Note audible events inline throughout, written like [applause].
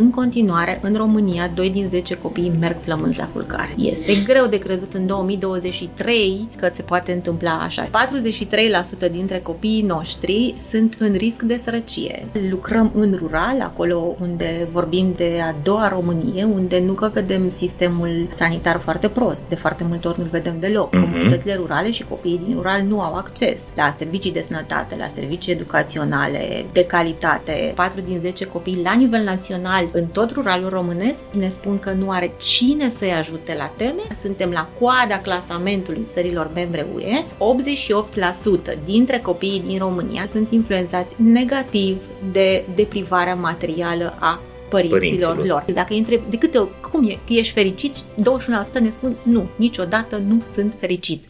în continuare, în România, 2 din 10 copii merg flămânzi la culcare. Este greu de crezut în 2023 că se poate întâmpla așa. 43% dintre copiii noștri sunt în risc de sărăcie. Lucrăm în rural, acolo unde vorbim de a doua Românie, unde nu că vedem sistemul sanitar foarte prost, de foarte multe ori nu-l vedem deloc. Uh-huh. Comunitățile rurale și copiii din rural nu au acces la servicii de sănătate, la servicii educaționale de calitate. 4 din 10 copii la nivel național în tot ruralul românesc ne spun că nu are cine să-i ajute la teme. Suntem la coada clasamentului țărilor membre UE. 88% dintre copiii din România sunt influențați negativ de deprivarea materială a părinților, părinților. lor. Dacă îi întreb de câte ori, cum e, ești fericit, 21% ne spun nu, niciodată nu sunt fericit.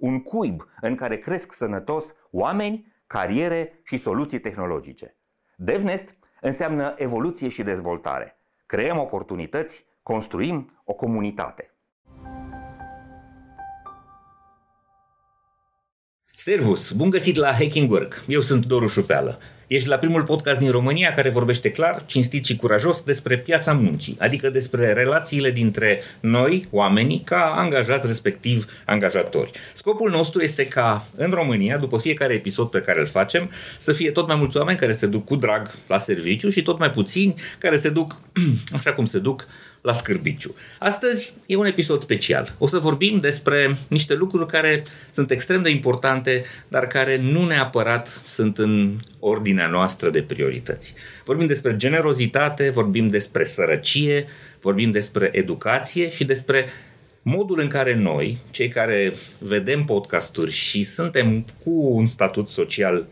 Un cuib în care cresc sănătos oameni, cariere și soluții tehnologice. DevNest înseamnă evoluție și dezvoltare. Creăm oportunități, construim o comunitate. Servus! Bun găsit la Hacking Work! Eu sunt Doru Șupeală. Ești la primul podcast din România care vorbește clar, cinstit și curajos despre piața muncii, adică despre relațiile dintre noi, oamenii, ca angajați, respectiv angajatori. Scopul nostru este ca în România, după fiecare episod pe care îl facem, să fie tot mai mulți oameni care se duc cu drag la serviciu și tot mai puțini care se duc [clears throat] așa cum se duc la Scârbiciu. Astăzi e un episod special. O să vorbim despre niște lucruri care sunt extrem de importante, dar care nu neapărat sunt în ordinea noastră de priorități. Vorbim despre generozitate, vorbim despre sărăcie, vorbim despre educație și despre modul în care noi, cei care vedem podcasturi și suntem cu un statut social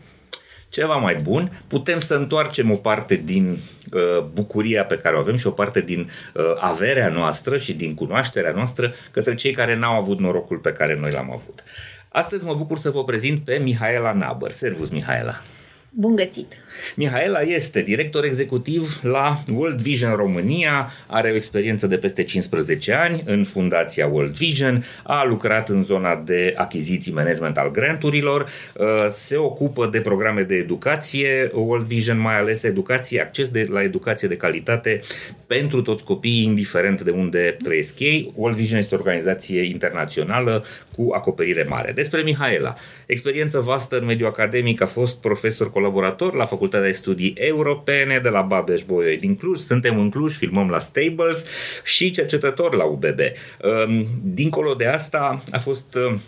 ceva mai bun, putem să întoarcem o parte din uh, bucuria pe care o avem și o parte din uh, averea noastră și din cunoașterea noastră către cei care n-au avut norocul pe care noi l-am avut. Astăzi mă bucur să vă prezint pe Mihaela Nabăr. Servus, Mihaela! Bun găsit! Mihaela este director executiv la World Vision România, are o experiență de peste 15 ani în fundația World Vision, a lucrat în zona de achiziții management al granturilor, uh, se ocupă de programe de educație, World Vision mai ales educație, acces de, la educație de calitate pentru toți copiii, indiferent de unde trăiesc ei. World Vision este o organizație internațională cu acoperire mare. Despre Mihaela, experiență vastă în mediul academic, a fost profesor colaborator la Facultatea Facultatea de Studii Europene de la Babeș Bolyai din Cluj. Suntem în Cluj, filmăm la Stables și cercetător la UBB. Ehm, dincolo de asta a fost ehm,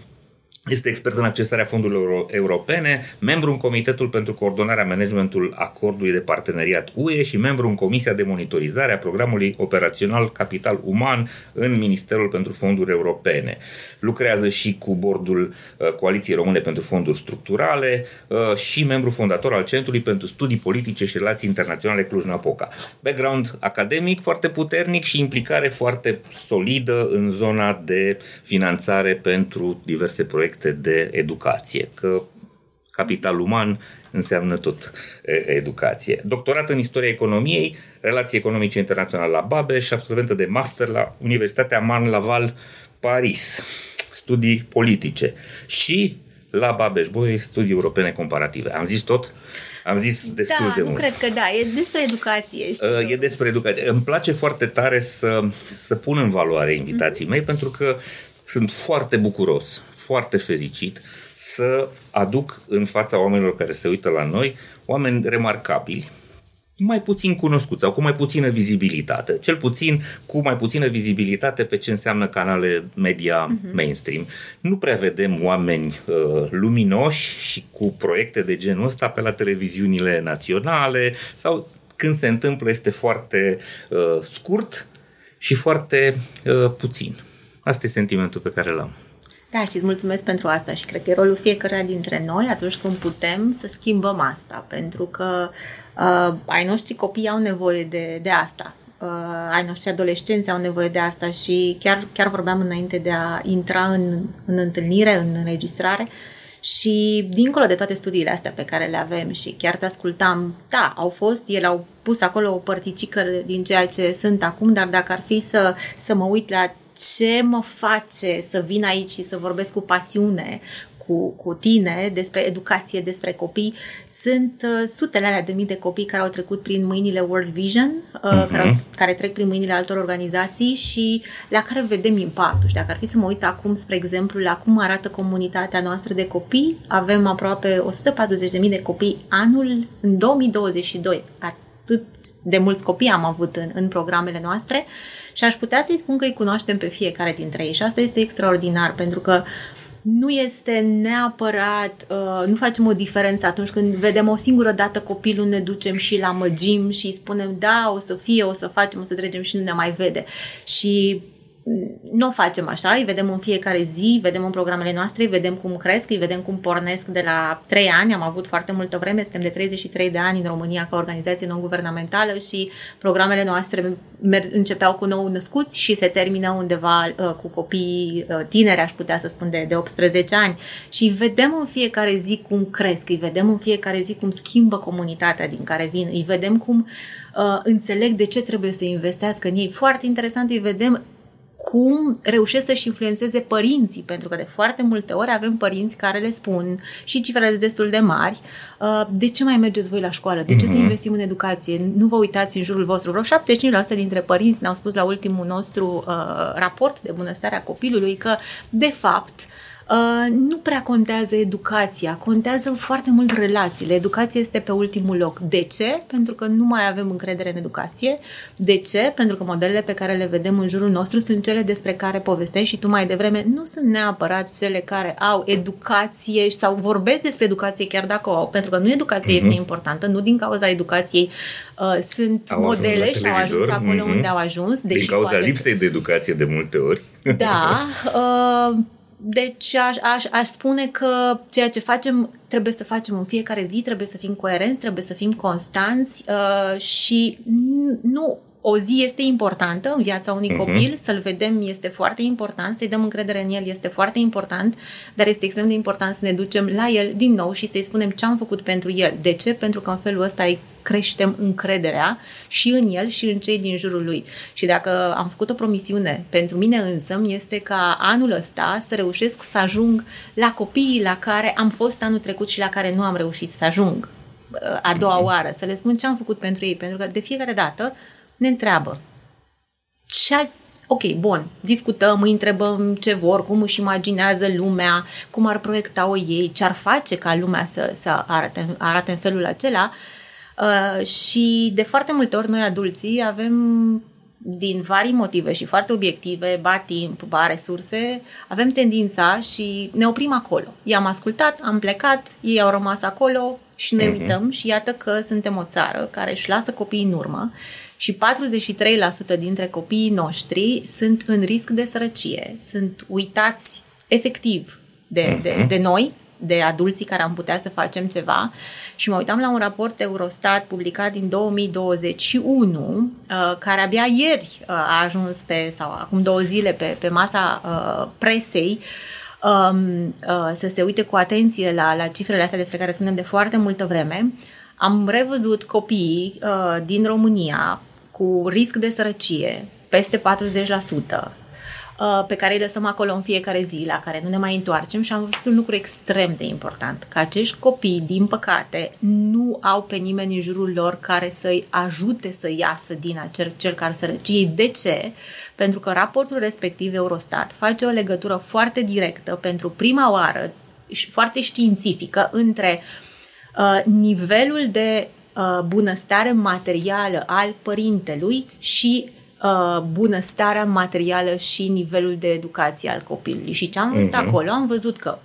este expert în accesarea fondurilor europene, membru în Comitetul pentru Coordonarea Managementul Acordului de Parteneriat UE și membru în Comisia de Monitorizare a Programului Operațional Capital Uman în Ministerul pentru Fonduri Europene. Lucrează și cu bordul uh, Coaliției Române pentru Fonduri Structurale uh, și membru fondator al Centrului pentru Studii Politice și Relații Internaționale Cluj-Napoca. Background academic foarte puternic și implicare foarte solidă în zona de finanțare pentru diverse proiecte proiecte de educație, că capital uman înseamnă tot educație. Doctorat în istoria economiei, relații economice internaționale la Babeș, absolventă de master la Universitatea Man Laval, Paris, studii politice și la Babeș Bolyai studii europene comparative. Am zis tot? Am zis destul da, de mult. cred că da, e despre educație. Știu. Uh, e despre educație. Îmi place foarte tare să, să pun în valoare invitații mm-hmm. mei pentru că sunt foarte bucuros foarte fericit să aduc în fața oamenilor care se uită la noi oameni remarcabili, mai puțin cunoscuți sau cu mai puțină vizibilitate, cel puțin cu mai puțină vizibilitate pe ce înseamnă canale media uh-huh. mainstream. Nu prea vedem oameni uh, luminoși și cu proiecte de genul ăsta pe la televiziunile naționale sau când se întâmplă este foarte uh, scurt și foarte uh, puțin. Asta e sentimentul pe care l-am. Da, și îți mulțumesc pentru asta și cred că e rolul fiecăruia dintre noi atunci când putem să schimbăm asta, pentru că uh, ai noștri copii au nevoie de, de asta. Uh, ai noștri adolescenți au nevoie de asta și chiar, chiar vorbeam înainte de a intra în, în întâlnire, în înregistrare, și dincolo de toate studiile astea pe care le avem și chiar te ascultam, da, au fost, ele au pus acolo o părticică din ceea ce sunt acum, dar dacă ar fi să, să mă uit la ce mă face să vin aici și să vorbesc cu pasiune cu, cu tine despre educație, despre copii. Sunt uh, sutele alea de mii de copii care au trecut prin mâinile World Vision, uh, uh-huh. care, au, care trec prin mâinile altor organizații și la care vedem impactul. Și dacă ar fi să mă uit acum, spre exemplu, la cum arată comunitatea noastră de copii, avem aproape 140.000 de copii anul în 2022. Atât de mulți copii am avut în, în programele noastre și aș putea să-i spun că îi cunoaștem pe fiecare dintre ei și asta este extraordinar pentru că nu este neapărat, uh, nu facem o diferență atunci când vedem o singură dată copilul, ne ducem și la măgim și spunem da, o să fie, o să facem, o să trecem și nu ne mai vede. Și nu o facem așa, îi vedem în fiecare zi, vedem în programele noastre, îi vedem cum cresc, îi vedem cum pornesc de la 3 ani, am avut foarte multă vreme, suntem de 33 de ani în România ca organizație non-guvernamentală și programele noastre începeau cu nou născuți și se termină undeva uh, cu copii uh, tineri, aș putea să spun, de, de 18 ani și îi vedem în fiecare zi cum cresc, îi vedem în fiecare zi cum schimbă comunitatea din care vin, îi vedem cum uh, înțeleg de ce trebuie să investească în ei. Foarte interesant, îi vedem cum reușesc să-și influențeze părinții, pentru că de foarte multe ori avem părinți care le spun și cifrele destul de mari, uh, de ce mai mergeți voi la școală, de ce mm-hmm. să mhm. investim în educație, nu vă uitați în jurul vostru. Vreo 75% dintre părinți ne-au spus la ultimul nostru uh, raport de bunăstare a copilului că, de fapt, Uh, nu prea contează educația, contează foarte mult relațiile. Educația este pe ultimul loc. De ce? Pentru că nu mai avem încredere în educație. De ce? Pentru că modelele pe care le vedem în jurul nostru sunt cele despre care povestești și tu mai devreme nu sunt neapărat cele care au educație sau vorbesc despre educație chiar dacă o au, pentru că nu educația mm-hmm. este importantă, nu din cauza educației uh, sunt au modele și au ajuns acolo mm-hmm. unde au ajuns. Deși din cauza poate... lipsei de educație de multe ori. Da, [laughs] uh, deci aș, aș, aș spune că ceea ce facem trebuie să facem în fiecare zi, trebuie să fim coerenți, trebuie să fim constanți uh, și nu o zi este importantă în viața unui uh-huh. copil, să-l vedem este foarte important, să-i dăm încredere în el este foarte important, dar este extrem de important să ne ducem la el din nou și să-i spunem ce am făcut pentru el. De ce? Pentru că în felul ăsta îi creștem încrederea și în el și în cei din jurul lui. Și dacă am făcut o promisiune pentru mine însă, este ca anul ăsta să reușesc să ajung la copiii la care am fost anul trecut și la care nu am reușit să ajung a doua mhm. oară, să le spun ce am făcut pentru ei, pentru că de fiecare dată ne întreabă ce Ok, bun, discutăm, îi întrebăm ce vor, cum își imaginează lumea, cum ar proiecta-o ei, ce ar face ca lumea să, să arate, arate în felul acela. Uh, și de foarte multe ori noi adulții avem din vari motive și foarte obiective, ba timp, ba resurse, avem tendința și ne oprim acolo. I-am ascultat, am plecat, ei au rămas acolo și ne uh-huh. uităm și iată că suntem o țară care își lasă copiii în urmă și 43% dintre copiii noștri sunt în risc de sărăcie, sunt uitați efectiv de, uh-huh. de, mhm. de noi, de adulții care am putea să facem ceva și mă uitam la un raport Eurostat publicat din 2021 uh, care abia ieri uh, a ajuns pe, sau acum două zile pe, pe masa uh, presei um, uh, să se uite cu atenție la, la cifrele astea despre care spunem de foarte multă vreme. Am revăzut copiii uh, din România cu risc de sărăcie, peste 40%, uh, pe care îi lăsăm acolo în fiecare zi, la care nu ne mai întoarcem și am văzut un lucru extrem de important, că acești copii, din păcate, nu au pe nimeni în jurul lor care să-i ajute să iasă din acel cerc al sărăciei. De ce? Pentru că raportul respectiv Eurostat face o legătură foarte directă pentru prima oară și foarte științifică între uh, nivelul de Uh, bunăstare materială al părintelui și uh, bunăstarea materială și nivelul de educație al copilului. Și ce am văzut uh-huh. acolo? Am văzut că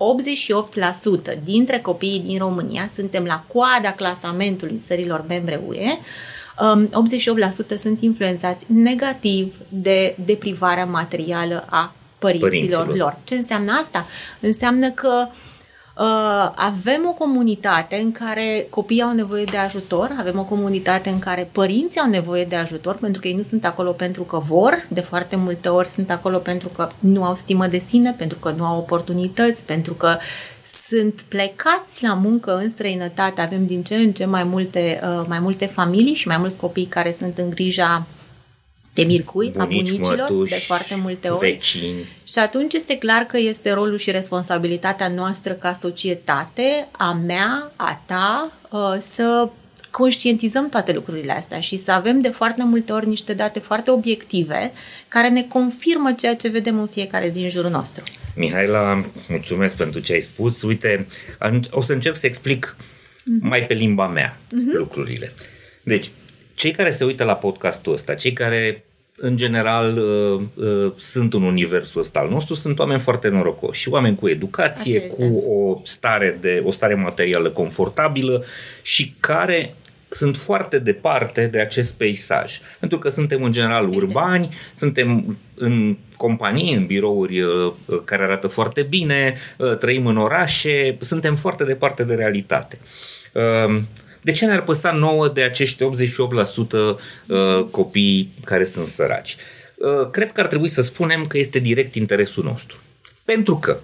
88% dintre copiii din România, suntem la coada clasamentului țărilor membre UE, um, 88% sunt influențați negativ de deprivarea materială a părinților, Părinților. lor. Ce înseamnă asta? Înseamnă că uh, avem o comunitate în care copiii au nevoie de ajutor, avem o comunitate în care părinții au nevoie de ajutor, pentru că ei nu sunt acolo pentru că vor, de foarte multe ori sunt acolo pentru că nu au stimă de sine, pentru că nu au oportunități, pentru că sunt plecați la muncă în străinătate, avem din ce în ce mai multe, uh, mai multe familii și mai mulți copii care sunt în grija de mircui, a Bunici, bunicilor, mătuși, de foarte multe ori. Vecini. Și atunci este clar că este rolul și responsabilitatea noastră ca societate, a mea, a ta, uh, să conștientizăm toate lucrurile astea și să avem de foarte multe ori niște date foarte obiective care ne confirmă ceea ce vedem în fiecare zi în jurul nostru. Mihaela, mulțumesc pentru ce ai spus. Uite, o să încerc să explic mai pe limba mea lucrurile. Deci, cei care se uită la podcastul ăsta, cei care în general uh, uh, sunt în universul ăsta al nostru, sunt oameni foarte norocoși, oameni cu educație, Așa este. cu o stare, de, o stare materială confortabilă și care sunt foarte departe de acest peisaj. Pentru că suntem în general urbani, suntem în companii, în birouri uh, uh, care arată foarte bine, uh, trăim în orașe, suntem foarte departe de realitate. Uh, De ce ne-ar păsa nouă de acești 88% uh, copii care sunt săraci? Uh, Cred că ar trebui să spunem că este direct interesul nostru. Pentru că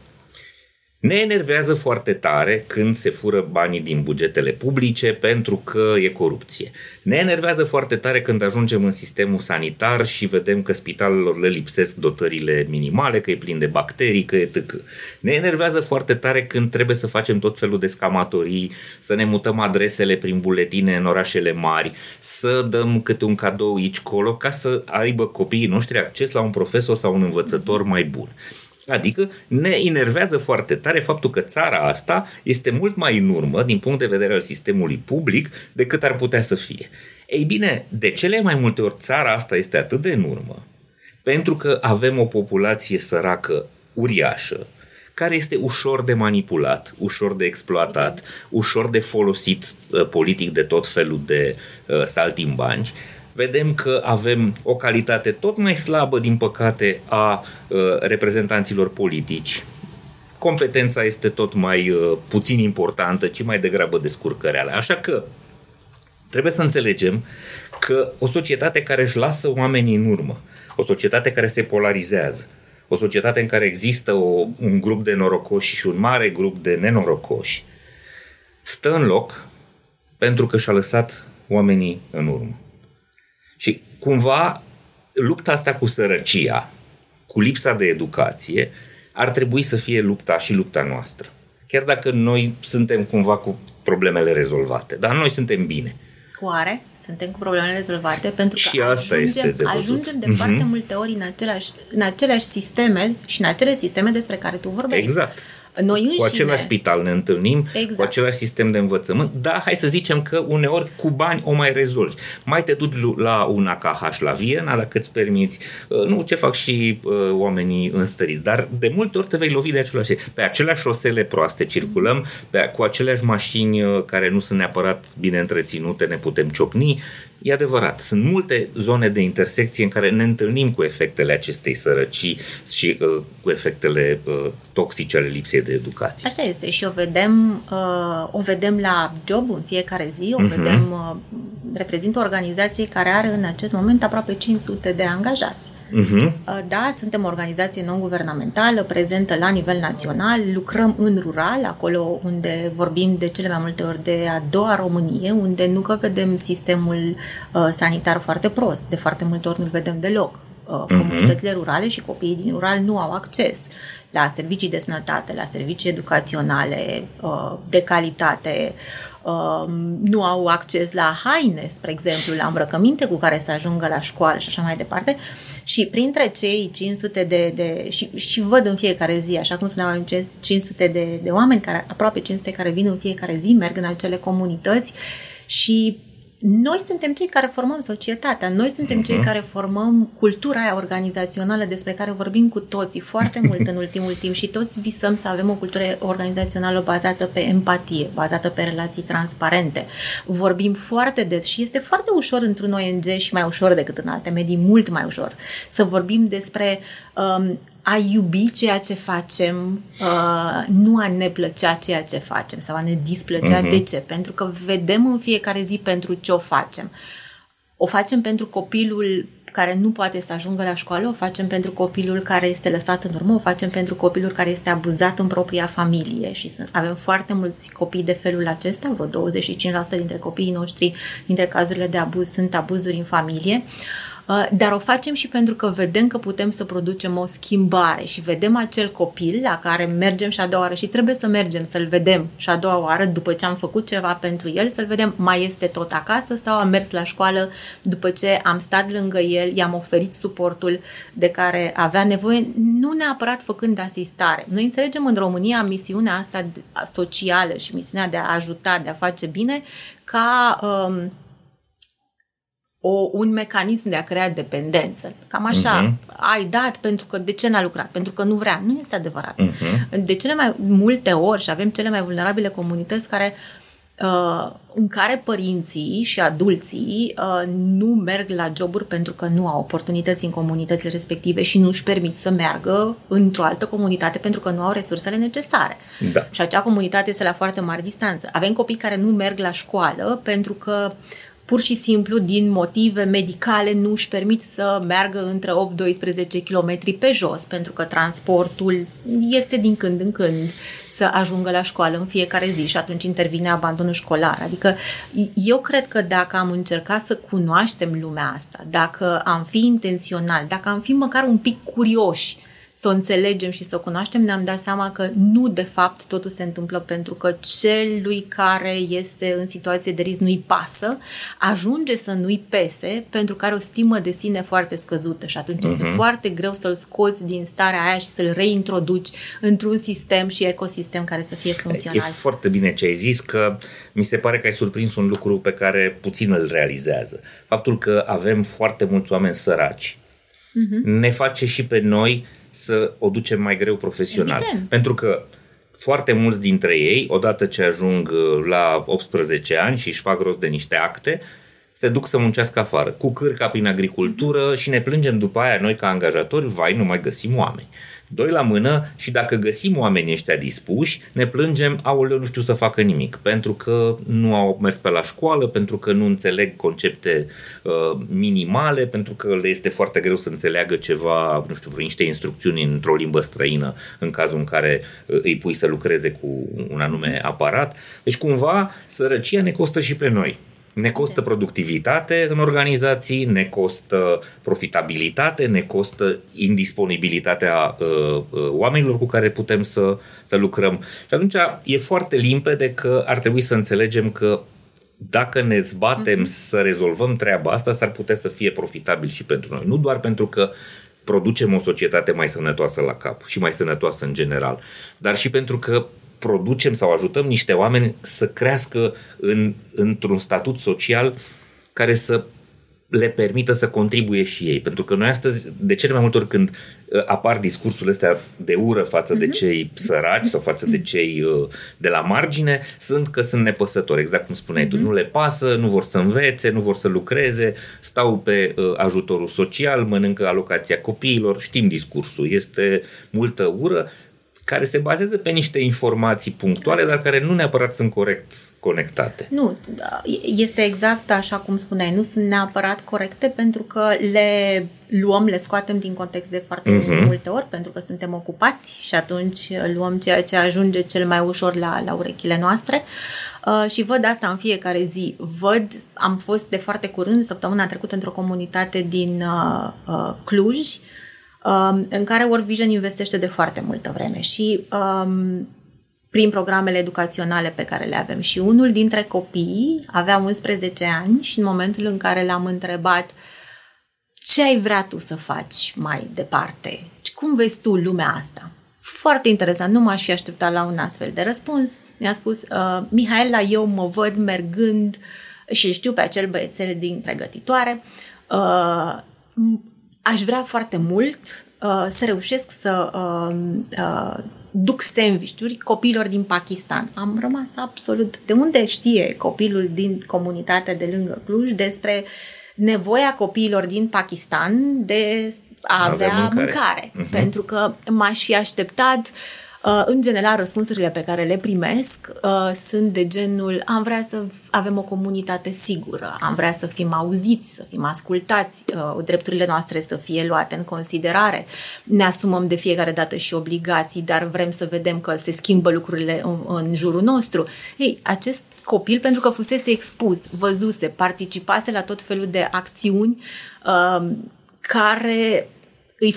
ne enervează foarte tare când se fură banii din bugetele publice pentru că e corupție. Ne enervează foarte tare când ajungem în sistemul sanitar și vedem că spitalelor le lipsesc dotările minimale, că e plin de bacterii, că e tâcă. Ne enervează foarte tare când trebuie să facem tot felul de scamatorii, să ne mutăm adresele prin buletine în orașele mari, să dăm câte un cadou aici colo ca să aibă copiii noștri acces la un profesor sau un învățător mai bun. Adică ne enervează foarte tare faptul că țara asta este mult mai în urmă din punct de vedere al sistemului public decât ar putea să fie. Ei bine, de cele mai multe ori țara asta este atât de în urmă pentru că avem o populație săracă uriașă, care este ușor de manipulat, ușor de exploatat, ușor de folosit uh, politic de tot felul de uh, saltimbanci, vedem că avem o calitate tot mai slabă, din păcate, a uh, reprezentanților politici. Competența este tot mai uh, puțin importantă, ci mai degrabă descurcăreală. Așa că trebuie să înțelegem că o societate care își lasă oamenii în urmă, o societate care se polarizează, o societate în care există o, un grup de norocoși și un mare grup de nenorocoși, stă în loc pentru că și-a lăsat oamenii în urmă. Și cumva lupta asta cu sărăcia, cu lipsa de educație, ar trebui să fie lupta și lupta noastră. Chiar dacă noi suntem cumva cu problemele rezolvate, dar noi suntem bine. Oare suntem cu problemele rezolvate? Pentru că Și asta ajungem, este de văzut. ajungem de Mhm. foarte multe ori în aceleași, în aceleași sisteme și în acele sisteme despre care tu vorbeai. Exact. Noi înșine, Cu același spital ne întâlnim, Exact. cu același sistem de învățământ. Da, hai să zicem că uneori cu bani o mai rezolvi. Mai te duci la un AKH la Viena, dacă îți permiți. Uh, Nu, ce fac și uh, oamenii înstăriți. Dar de multe ori te vei lovi de același. Pe aceleași șosele proaste circulăm, pe, cu aceleași mașini uh, care nu sunt neapărat bine întreținute, ne putem ciocni. E adevărat, sunt multe zone de intersecție în care ne întâlnim cu efectele acestei sărăcii și uh, cu efectele uh, toxice ale lipsei de educație. Așa este și o vedem, uh, o vedem la job în fiecare zi, o Mhm. vedem, uh, reprezintă o organizație care are în acest moment aproape 500 de angajați. Uh-huh. Uh, Da, suntem o organizație non-guvernamentală, prezentă la nivel național, lucrăm în rural, acolo unde vorbim de cele mai multe ori de a doua Românie, unde nu că vedem sistemul uh, sanitar foarte prost, de foarte multe ori nu-l vedem deloc. Uh, Comunitățile rurale și copiii din rural nu au acces la servicii de sănătate, la servicii educaționale uh, de calitate, uh, nu au acces la haine, spre exemplu, la îmbrăcăminte cu care să ajungă la școală și așa mai departe. Și printre cei 500 de... de și, și văd în fiecare zi, așa cum spuneam, 500 de, de oameni, care, aproape 500 care vin în fiecare zi, merg în acele comunități și noi suntem cei care formăm societatea, noi suntem uh-huh. cei care formăm cultura aia organizațională despre care vorbim cu toții foarte [laughs] mult în ultimul timp și toți visăm să avem o cultură organizațională bazată pe empatie, bazată pe relații transparente. Vorbim foarte des și este foarte ușor într-un ONG și mai ușor decât în alte medii, mult mai ușor, să vorbim despre um, a iubi ceea ce facem, uh, nu a ne plăcea ceea ce facem sau a ne displăcea. Uh-huh. De ce? Pentru că vedem în fiecare zi pentru ce o facem. O facem pentru copilul care nu poate să ajungă la școală, o facem pentru copilul care este lăsat în urmă, o facem pentru copilul care este abuzat în propria familie și sunt, avem foarte mulți copii de felul acesta, vreo 25% dintre copiii noștri, dintre cazurile de abuz, sunt abuzuri în familie. Uh, Uh, dar o facem și pentru că vedem că putem să producem o schimbare și vedem acel copil la care mergem și a doua oară și trebuie să mergem să-l vedem și a doua oară după ce am făcut ceva pentru el, să-l vedem mai este tot acasă sau a mers la școală după ce am stat lângă el, i-am oferit suportul de care avea nevoie, nu neapărat făcând asistare. Noi înțelegem în România misiunea asta socială și misiunea de a ajuta, de a face bine, ca um, o, un mecanism de a crea dependență. Cam așa, uh-huh. ai dat pentru că de ce n-a lucrat? Pentru că nu vrea. Nu este adevărat. Uh-huh. De cele mai multe ori și avem cele mai vulnerabile comunități care uh, în care părinții și adulții uh, nu merg la joburi pentru că nu au oportunități în comunitățile respective și nu își permit să meargă într-o altă comunitate pentru că nu au resursele necesare. Da. Și acea comunitate este la foarte mare distanță. Avem copii care nu merg la școală pentru că pur și simplu din motive medicale nu își permit să meargă între 8-12 km pe jos, pentru că transportul este din când în când să ajungă la școală în fiecare zi și atunci intervine abandonul școlar. Adică eu cred că dacă am încercat să cunoaștem lumea asta, dacă am fi intențional, dacă am fi măcar un pic curioși să o înțelegem și să o cunoaștem, ne-am dat seama că nu de fapt totul se întâmplă pentru că celui care este în situație de risc nu-i pasă, ajunge să nu-i pese pentru că are o stimă de sine foarte scăzută și atunci uh-huh. este mhm. foarte greu să-l scoți din starea aia și să-l reintroduci într-un sistem și ecosistem care să fie funcțional. E foarte bine ce ai zis că mi se pare că ai surprins un lucru pe care puțin îl realizează. Faptul că avem foarte mulți oameni săraci uh-huh. ne face și pe noi să o ducem mai greu profesional. Evident. Pentru că foarte mulți dintre ei, odată ce ajung uh, la 18 ani și își fac rost de niște acte, se duc să muncească afară, cu cârca prin agricultură și ne plângem după aia noi ca angajatori, vai, nu mai găsim oameni doi la mână și dacă găsim oamenii ăștia dispuși, ne plângem, aoleu, nu știu să facă nimic, pentru că nu au mers pe la școală, pentru că nu înțeleg concepte uh, minimale, pentru că le este foarte greu să înțeleagă ceva, nu știu, vreo niște instrucțiuni într-o limbă străină, în cazul în care uh, îi pui să lucreze cu un anume aparat. Deci, cumva, sărăcia ne costă și pe noi. Ne costă productivitate în organizații, ne costă profitabilitate, ne costă indisponibilitatea uh, uh, oamenilor cu care putem să, să lucrăm. Și atunci e foarte limpede că ar trebui să înțelegem că dacă ne zbatem mm-hmm. să rezolvăm treaba asta, s-ar putea să fie profitabil și pentru noi. Nu doar pentru că producem o societate mai sănătoasă la cap și mai sănătoasă în general, dar și pentru că producem sau ajutăm niște oameni să crească în, într-un statut social care să le permită să contribuie și ei. Pentru că noi astăzi, de cele mai multe ori când uh, apar discursurile astea de ură față de mhm. cei săraci sau față de cei uh, de la margine, sunt că sunt nepăsători, exact cum spuneai tu. Mhm. Nu le pasă, nu vor să învețe, nu vor să lucreze, stau pe uh, ajutorul social, mănâncă alocația copiilor, știm discursul, este multă ură care se bazează pe niște informații punctuale, dar care nu neapărat sunt corect conectate. Nu, este exact așa cum spuneai, nu sunt neapărat corecte pentru că le luăm, le scoatem din context de foarte uh-huh. multe ori, pentru că suntem ocupați și atunci luăm ceea ce ajunge cel mai ușor la, la urechile noastre. Uh, și văd asta în fiecare zi. Văd, am fost de foarte curând, săptămâna trecută, într-o comunitate din uh, uh, Cluj, uh, Um, în care World Vision investește de foarte multă vreme și um, prin programele educaționale pe care le avem. Și unul dintre copii avea 11 ani și în momentul în care l-am întrebat ce ai vrea tu să faci mai departe? Cum vezi tu lumea asta? Foarte interesant, nu m-aș fi așteptat la un astfel de răspuns. Mi-a spus, uh, Mihaela, eu mă văd mergând și știu pe acel băiețel din pregătitoare, uh, aș vrea foarte mult uh, să reușesc să uh, uh, duc sandvișuri copiilor din Pakistan. Am rămas absolut... De unde știe copilul din comunitatea de lângă Cluj despre nevoia copiilor din Pakistan de a avea, avea mâncare. mâncare. Uh-huh. Pentru că m-aș fi așteptat uh, Uh, în general, răspunsurile pe care le primesc uh, sunt de genul am vrea să avem o comunitate sigură, am vrea să fim auziți, să fim ascultați, uh, drepturile noastre să fie luate în considerare. Ne asumăm de fiecare dată și obligații, dar vrem să vedem că se schimbă lucrurile în, în jurul nostru. Ei, acest copil, pentru că fusese expus, văzuse, participase la tot felul de acțiuni uh, care îi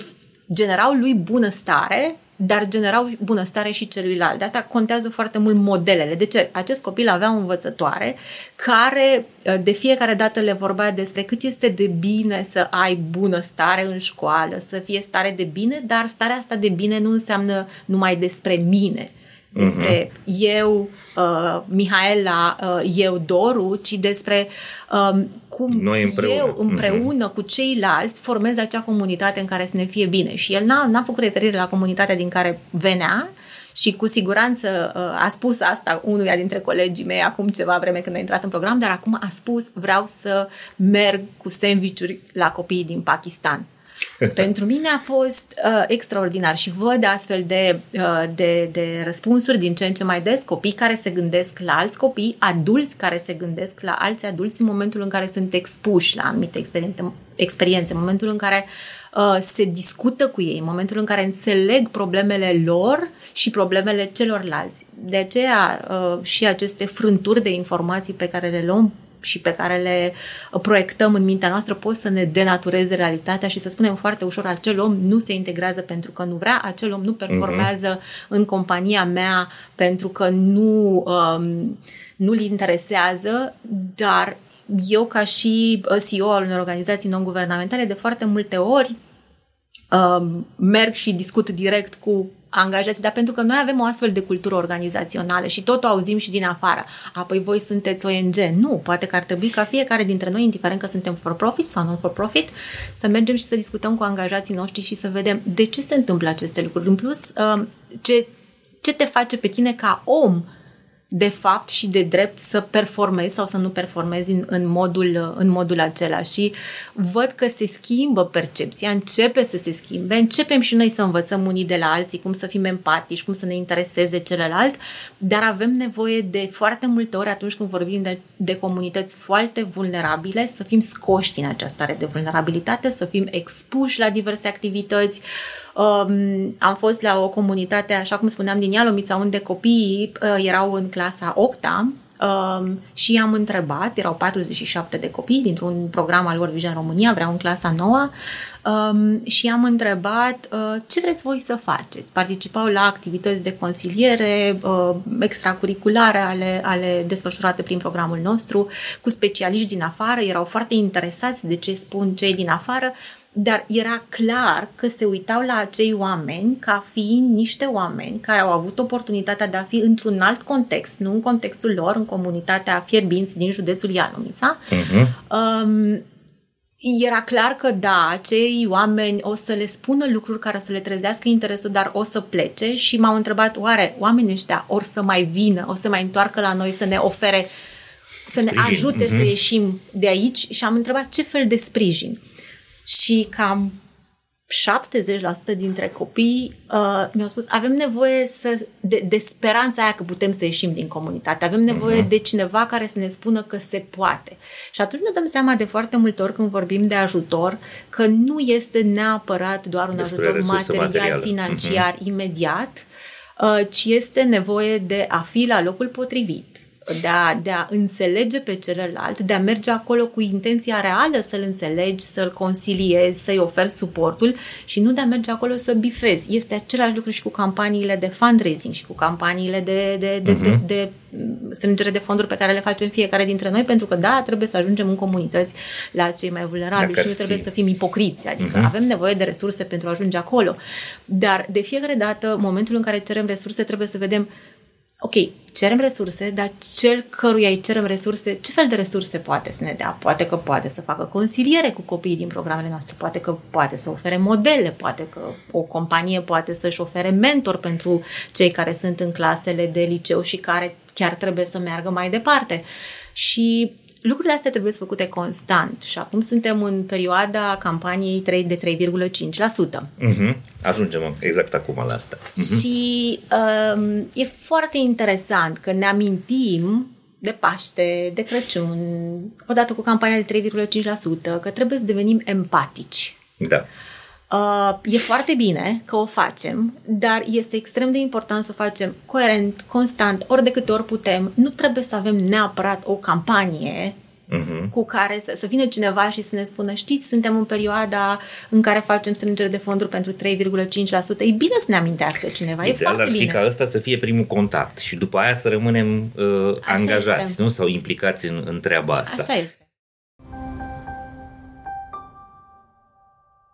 generau lui bunăstare, dar generau bunăstare și celuilalt. De asta contează foarte mult modelele. De ce? Acest copil avea o învățătoare care uh, de fiecare dată le vorbea despre cât este de bine să ai bunăstare în școală, să fie stare de bine, dar starea asta de bine nu înseamnă numai despre mine, despre uh-huh. eu, uh, Mihaela, uh, eu, Doru, ci despre uh, cum Noi împreună. eu împreună uh-huh. cu ceilalți formez acea comunitate în care să ne fie bine. Și el n-a, n-a făcut referire la comunitatea din care venea, și cu siguranță uh, a spus asta unuia dintre colegii mei acum ceva vreme când a intrat în program, dar acum a spus vreau să merg cu sandvișuri la copiii din Pakistan. [laughs] Pentru mine a fost uh, extraordinar și văd astfel de, uh, de, de răspunsuri din ce în ce mai des, copii care se gândesc la alți copii, adulți care se gândesc la alți adulți în momentul în care sunt expuși la anumite experiențe, experiențe în momentul în care uh, se discută cu ei, în momentul în care înțeleg problemele lor și problemele celorlalți. De aceea uh, și aceste frânturi de informații pe care le luăm și pe care le proiectăm în mintea noastră pot să ne denatureze realitatea și să spunem foarte ușor, acel om nu se integrează pentru că nu vrea, acel om nu performează uh-huh. în compania mea pentru că nu, um, nu-l interesează, dar eu ca și uh, CEO al unei organizații non-guvernamentale de foarte multe ori um, merg și discut direct cu angajați, dar pentru că noi avem o astfel de cultură organizațională și tot o auzim și din afară. Apoi voi sunteți ONG. Nu, poate că ar trebui ca fiecare dintre noi, indiferent că suntem for profit sau non for profit, să mergem și să discutăm cu angajații noștri și să vedem de ce se întâmplă aceste lucruri. În plus, um, ce, ce te face pe tine ca om de fapt și de drept să performezi sau să nu performezi în, în, modul, în modul acela. Și văd că se schimbă percepția, începe să se schimbe, începem și noi să învățăm unii de la alții cum să fim empatici, cum să ne intereseze celălalt, dar avem nevoie de foarte multe ori atunci când vorbim de, de comunități foarte vulnerabile să fim scoși din această stare de vulnerabilitate, să fim expuși la diverse activități, uh, Um, am fost la o comunitate, așa cum spuneam, din Ialomița, unde copiii uh, erau în clasa 8 Um, și i-am întrebat, erau 47 de copii dintr-un program al World Vision România, vreau în clasa 9, um, și i-am întrebat uh, ce vreți voi să faceți. Participau la activități de consiliere uh, extracurriculare ale, ale desfășurate prin programul nostru, cu specialiști din afară, erau foarte interesați de ce spun cei din afară, dar era clar că se uitau la acei oameni ca fiind niște oameni care au avut oportunitatea de a fi într-un alt context, nu în contextul lor, în comunitatea fierbinți din județul Ianomița. Uh-huh. Um, era clar că da, acei oameni o să le spună lucruri care o să le trezească interesul, dar o să plece și m-au întrebat, oare oamenii ăștia or să mai vină, o să mai întoarcă la noi să ne ofere, să sprijin. ne ajute uh-huh. să mhm. ieșim de aici și am întrebat ce fel de sprijin și cam 70% dintre copii uh, mi-au spus avem nevoie să, de, de speranța aia că putem să ieșim din comunitate, avem nevoie uh-huh. de cineva care să ne spună că se poate. Și atunci ne dăm seama de foarte multe ori când vorbim de ajutor că nu este neapărat doar un Despre ajutor material, materială. financiar uh-huh. imediat, uh, ci este nevoie de a fi la locul potrivit de a, de a înțelege pe celălalt, de a merge acolo cu intenția reală să-l înțelegi, să-l conciliezi, să-i oferi suportul și nu de a merge acolo să bifezi. Este același lucru și cu campaniile de fundraising și cu campaniile de, de, de, uh-huh. de, de, de strângere de fonduri pe care le facem fiecare dintre noi, pentru că da, trebuie să ajungem în comunități la cei mai vulnerabili Dacă și nu trebuie fi. să fim ipocriți, adică uh-huh. avem nevoie de resurse pentru a ajunge acolo. Dar de fiecare dată, momentul în care cerem resurse, trebuie să vedem ok, cerem resurse, dar cel căruia îi cerem resurse, ce fel de resurse poate să ne dea? Poate că poate să facă consiliere cu copiii din programele noastre, poate că poate să ofere modele, poate că o companie poate să-și ofere mentor pentru cei care sunt în clasele de liceu și care chiar trebuie să meargă mai departe. Și lucrurile astea trebuie să făcute constant și acum suntem în perioada campaniei 3 de 3,5%. Uh-huh. Ajungem exact acum la asta. Uh-huh. Și um, e foarte interesant că ne amintim de Paște, de Crăciun, odată cu campania de 3,5%, că trebuie să devenim empatici. Da. Uh, e foarte bine că o facem, dar este extrem de important să o facem coerent, constant, ori de câte ori putem. Nu trebuie să avem neapărat o campanie uh-huh. cu care să, să vină cineva și să ne spună știți, suntem în perioada în care facem strângere de fonduri pentru 3,5%. E bine să ne amintească cineva, Ideal e foarte ar fi bine. ca ăsta să fie primul contact și după aia să rămânem uh, angajați, este. nu? Sau implicați în, în treaba asta. Așa este.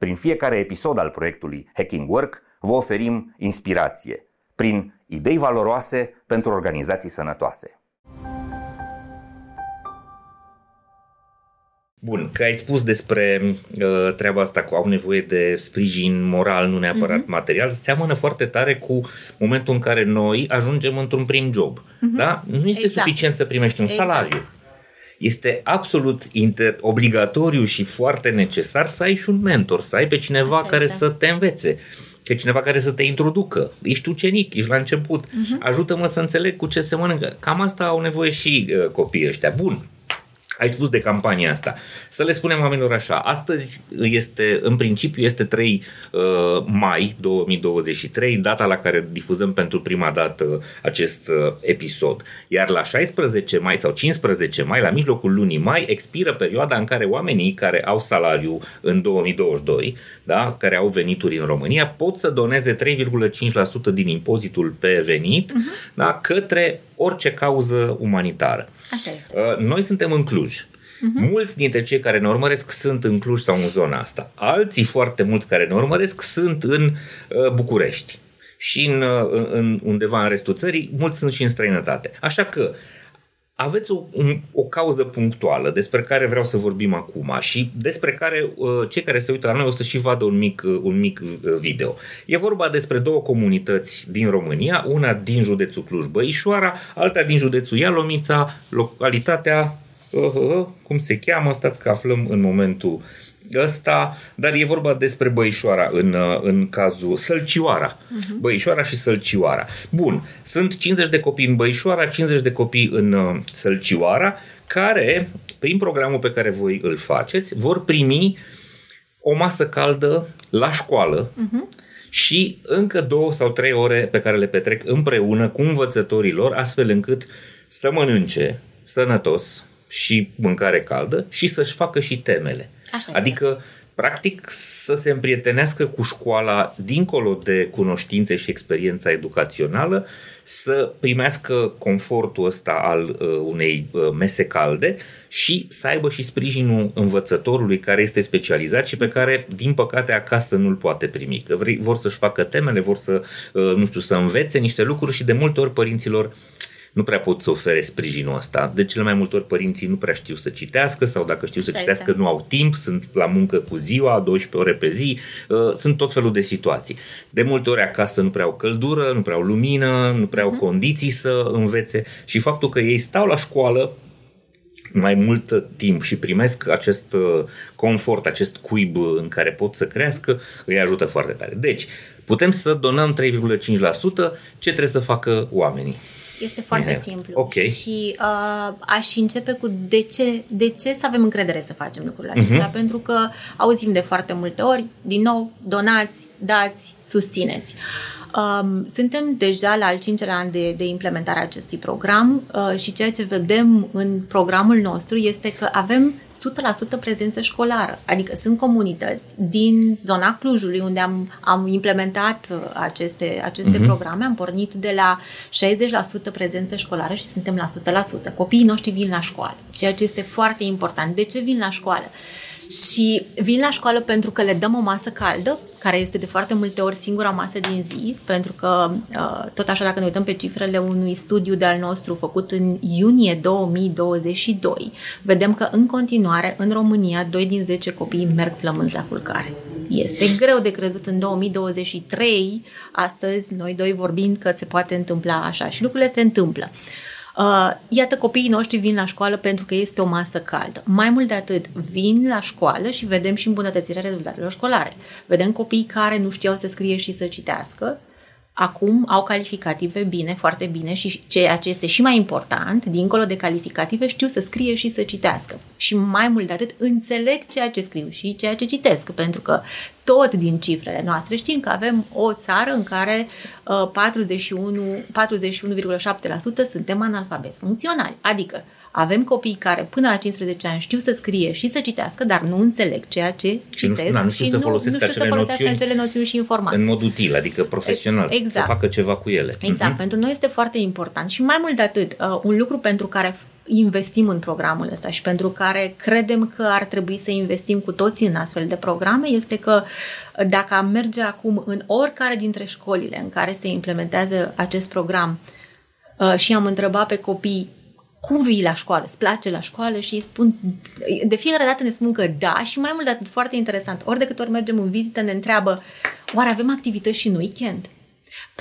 prin fiecare episod al proiectului Hacking Work, vă oferim inspirație prin idei valoroase pentru organizații sănătoase. Bun, că ai spus despre uh, treaba asta cu au nevoie de sprijin moral, nu neapărat mm-hmm. material, seamănă foarte tare cu momentul în care noi ajungem într-un prim job. Mm-hmm. Da? Nu este exact. suficient să primești un exact. salariu. Este absolut inter- obligatoriu și foarte necesar să ai și un mentor, să ai pe cineva Așa care este. să te învețe că cineva care să te introducă. Ești ucenic, ești la început. Uh-huh. Ajută-mă să înțeleg cu ce se mănâncă. Mai asta au nevoie și uh, copiii ăștia. Bun, ai spus de campania asta. Să le spunem oamenilor așa, astăzi este, în principiu, este 3 uh, mai 2023, data la care difuzăm pentru prima dată acest uh, episod. Iar la 16 mai sau 15 mai, la mijlocul lunii mai, expiră perioada în care oamenii care au salariu în 2022, da, care au venituri în România, pot să doneze 3,5% din impozitul pe venit uh-huh. da, către orice cauză umanitară. Așa este. Uh, noi suntem în Cluj. Uh-huh. Mulți dintre cei care ne urmăresc sunt în Cluj sau în zona asta. Alții foarte mulți care ne urmăresc sunt în uh, București și în, uh, în undeva în restul țării, mulți sunt și în străinătate. Așa că aveți o, un, o cauză punctuală despre care vreau să vorbim acum și despre care uh, cei care se uită la noi o să și vadă un mic, uh, un mic uh, video. E vorba despre două comunități din România, una din județul Cluj-Băișoara, alta din județul Ialomița, localitatea, uh, uh, cum se cheamă, stați că aflăm în momentul ăsta, dar e vorba despre Băișoara în, în cazul Sălcioara. Uh-huh. Băișoara și Sălcioara. Bun, sunt 50 de copii în Băișoara, 50 de copii în uh, Sălcioara, care, prin programul pe care voi îl faceți, vor primi o masă caldă la școală uh-huh. și încă două sau trei ore pe care le petrec împreună cu învățătorii lor, astfel încât să mănânce sănătos și mâncare caldă și să-și facă și temele. Așa adică, practic, să se împrietenească cu școala dincolo de cunoștințe și experiența educațională, să primească confortul ăsta al uh, unei uh, mese calde și să aibă și sprijinul învățătorului care este specializat și pe care, din păcate, acasă nu-l poate primi. Că vor să-și facă temele, vor să, uh, nu știu, să învețe niște lucruri și de multe ori părinților nu prea pot să ofere sprijinul ăsta. De cele mai multe ori părinții nu prea știu să citească sau dacă știu să citească nu au timp, sunt la muncă cu ziua, 12 ore pe zi, uh, sunt tot felul de situații. De multe ori acasă nu prea au căldură, nu prea au lumină, nu prea au mhm. condiții să învețe și faptul că ei stau la școală mai mult timp și primesc acest uh, confort, acest cuib în care pot să crească, îi ajută foarte tare. Deci, putem să donăm 3,5%, ce trebuie să facă oamenii? Este foarte yeah. simplu. Okay. Și uh, aș începe cu de ce, de ce să avem încredere să facem lucrurile acestea. Uh-huh. Pentru că auzim de foarte multe ori, din nou, donați, dați, susțineți. Um, suntem deja la al cincelea an de, de implementare a acestui program uh, și ceea ce vedem în programul nostru este că avem 100% prezență școlară, adică sunt comunități din zona Clujului unde am, am implementat uh, aceste, aceste uh-huh. programe, am pornit de la 60% prezență școlară și suntem la 100%. Copiii noștri vin la școală, ceea ce este foarte important. De ce vin la școală? Și vin la școală pentru că le dăm o masă caldă, care este de foarte multe ori singura masă din zi, pentru că uh, tot așa dacă ne uităm pe cifrele unui studiu de al nostru făcut în iunie 2022, vedem că în continuare în România 2 din 10 copii merg flămânzi la culcare. Este greu de crezut în 2023, astăzi noi doi vorbind că se poate întâmpla așa și lucrurile se întâmplă. Uh, iată, copiii noștri vin la școală pentru că este o masă caldă. Mai mult de atât, vin la școală și vedem și îmbunătățirea rezultatelor școlare. Vedem copii care nu știau să scrie și să citească, acum au calificative bine, foarte bine și ceea ce este și mai important, dincolo de calificative, știu să scrie și să citească. Și mai mult de atât, înțeleg ceea ce scriu și ceea ce citesc, pentru că tot din cifrele noastre știm că avem o țară în care uh, 41, 41,7% suntem analfabeti funcționali, adică avem copii care până la 15 ani știu să scrie și să citească, dar nu înțeleg ceea ce și citesc nu, na, nu știu și să nu, folosesc nu știu acele să folosească noțiuni acele noțiuni și informații. în mod util, adică profesional, exact. să facă ceva cu ele. Exact, uh-huh. pentru noi este foarte important. Și mai mult de atât, uh, un lucru pentru care investim în programul ăsta și pentru care credem că ar trebui să investim cu toții în astfel de programe este că uh, dacă am merge acum în oricare dintre școlile în care se implementează acest program uh, și am întrebat pe copii cum vii la școală, îți place la școală și îi spun, de fiecare dată ne spun că da și mai mult de atât, foarte interesant, ori de câte ori mergem în vizită ne întreabă, oare avem activități și în weekend?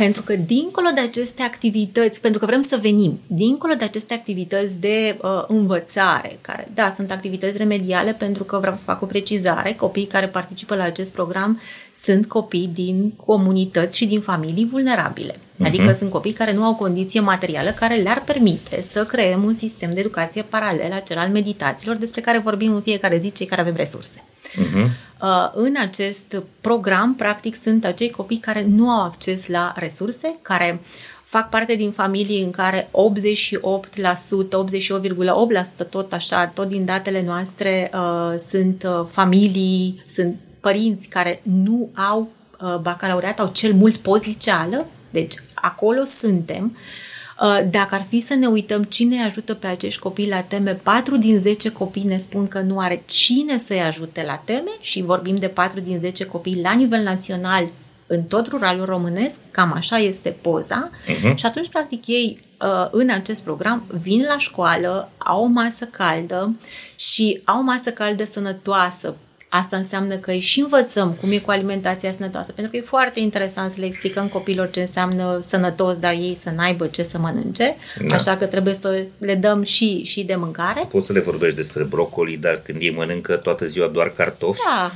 Pentru că dincolo de aceste activități, pentru că vrem să venim, dincolo de aceste activități de uh, învățare, care, da, sunt activități remediale pentru că vreau să fac o precizare, copiii care participă la acest program sunt copii din comunități și din familii vulnerabile. Uh-huh. Adică sunt copii care nu au condiție materială care le-ar permite să creăm un sistem de educație paralel la cel al meditațiilor despre care vorbim în fiecare zi cei care avem resurse. Uh-huh. Uh, în acest program, practic, sunt acei copii care nu au acces la resurse, care fac parte din familii în care 88%, 88,8% tot așa, tot din datele noastre uh, sunt uh, familii, sunt părinți care nu au uh, bacalaureat, au cel mult postliceală, deci acolo suntem. Uh, dacă ar fi să ne uităm cine îi ajută pe acești copii la teme, 4 din 10 copii ne spun că nu are cine să-i ajute la teme și vorbim de 4 din 10 copii la nivel național în tot ruralul românesc, cam așa este poza uh-huh. și atunci, practic, ei uh, în acest program vin la școală, au o masă caldă și au o masă caldă sănătoasă Asta înseamnă că îi și învățăm cum e cu alimentația sănătoasă, pentru că e foarte interesant să le explicăm copilor ce înseamnă sănătos, dar ei să n-aibă ce să mănânce, da. așa că trebuie să le dăm și, și de mâncare. Poți să le vorbești despre brocoli, dar când ei mănâncă toată ziua doar cartofi, da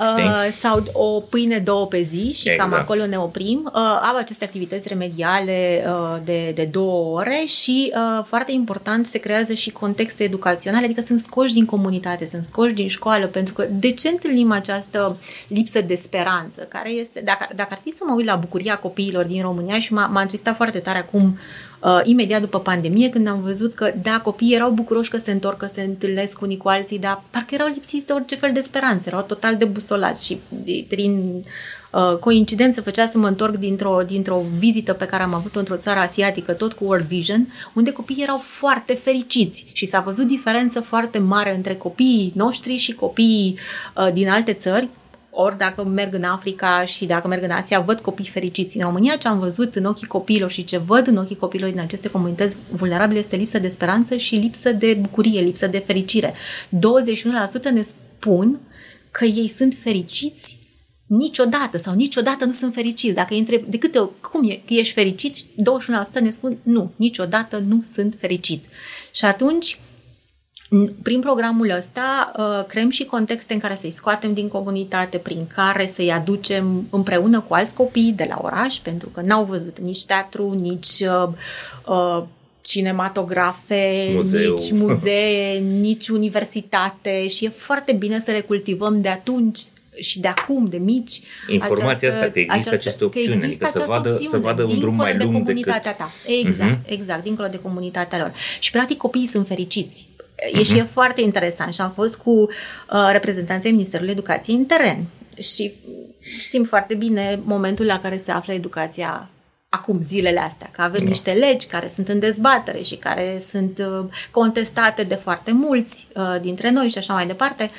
uh, sau o pâine două pe zi și exact. cam acolo ne oprim. Uh, au aceste activități remediale uh, de, de două ore și uh, foarte important se creează și contexte educaționale, adică sunt scoși din comunitate, sunt scoși din școală, pentru că de ce întâlnim această lipsă de speranță, care este, dacă, dacă ar fi să mă uit la bucuria copiilor din România și m-a, m-a întristat foarte tare acum uh, imediat după pandemie, când am văzut că, da, copiii erau bucuroși că se întorc, că se întâlnesc unii cu alții, dar parcă erau lipsiți de orice fel de speranță, erau total debusolați și de, prin uh, coincidență făcea să mă întorc dintr-o, dintr-o vizită pe care am avut-o într-o țară asiatică, tot cu World Vision, unde copiii erau foarte fericiți și s-a văzut diferență foarte mare între copiii noștri și copiii uh, din alte țări, ori dacă merg în Africa și dacă merg în Asia, văd copii fericiți. În România ce am văzut în ochii copiilor și ce văd în ochii copiilor din aceste comunități vulnerabile este lipsă de speranță și lipsă de bucurie, lipsă de fericire. 21% ne spun că ei sunt fericiți niciodată sau niciodată nu sunt fericiți. Dacă îi întreb de câte cum e, ești fericit, 21% ne spun nu, niciodată nu sunt fericit. Și atunci prin programul ăsta uh, creăm și contexte în care să-i scoatem din comunitate, prin care să-i aducem împreună cu alți copii de la oraș, pentru că n-au văzut nici teatru, nici uh, uh, cinematografe, Muzeu. nici muzee, [laughs] nici universitate și e foarte bine să le cultivăm de atunci și de acum, de mici. Informația această, asta, că există această, aceste opțiuni, că există adică să vadă, opțiune, să vadă un drum mai lung de comunitatea decât... ta. Exact, uh-huh. exact, dincolo de comunitatea lor. Și practic copiii sunt fericiți. Uh-huh. E și e mhm. foarte interesant și am fost cu uh, reprezentanții Ministerului Educației în teren și știm foarte bine momentul la care se află educația acum, zilele astea, că avem da. niște legi care sunt în dezbatere și care sunt uh, contestate de foarte mulți uh, dintre noi și așa mai departe.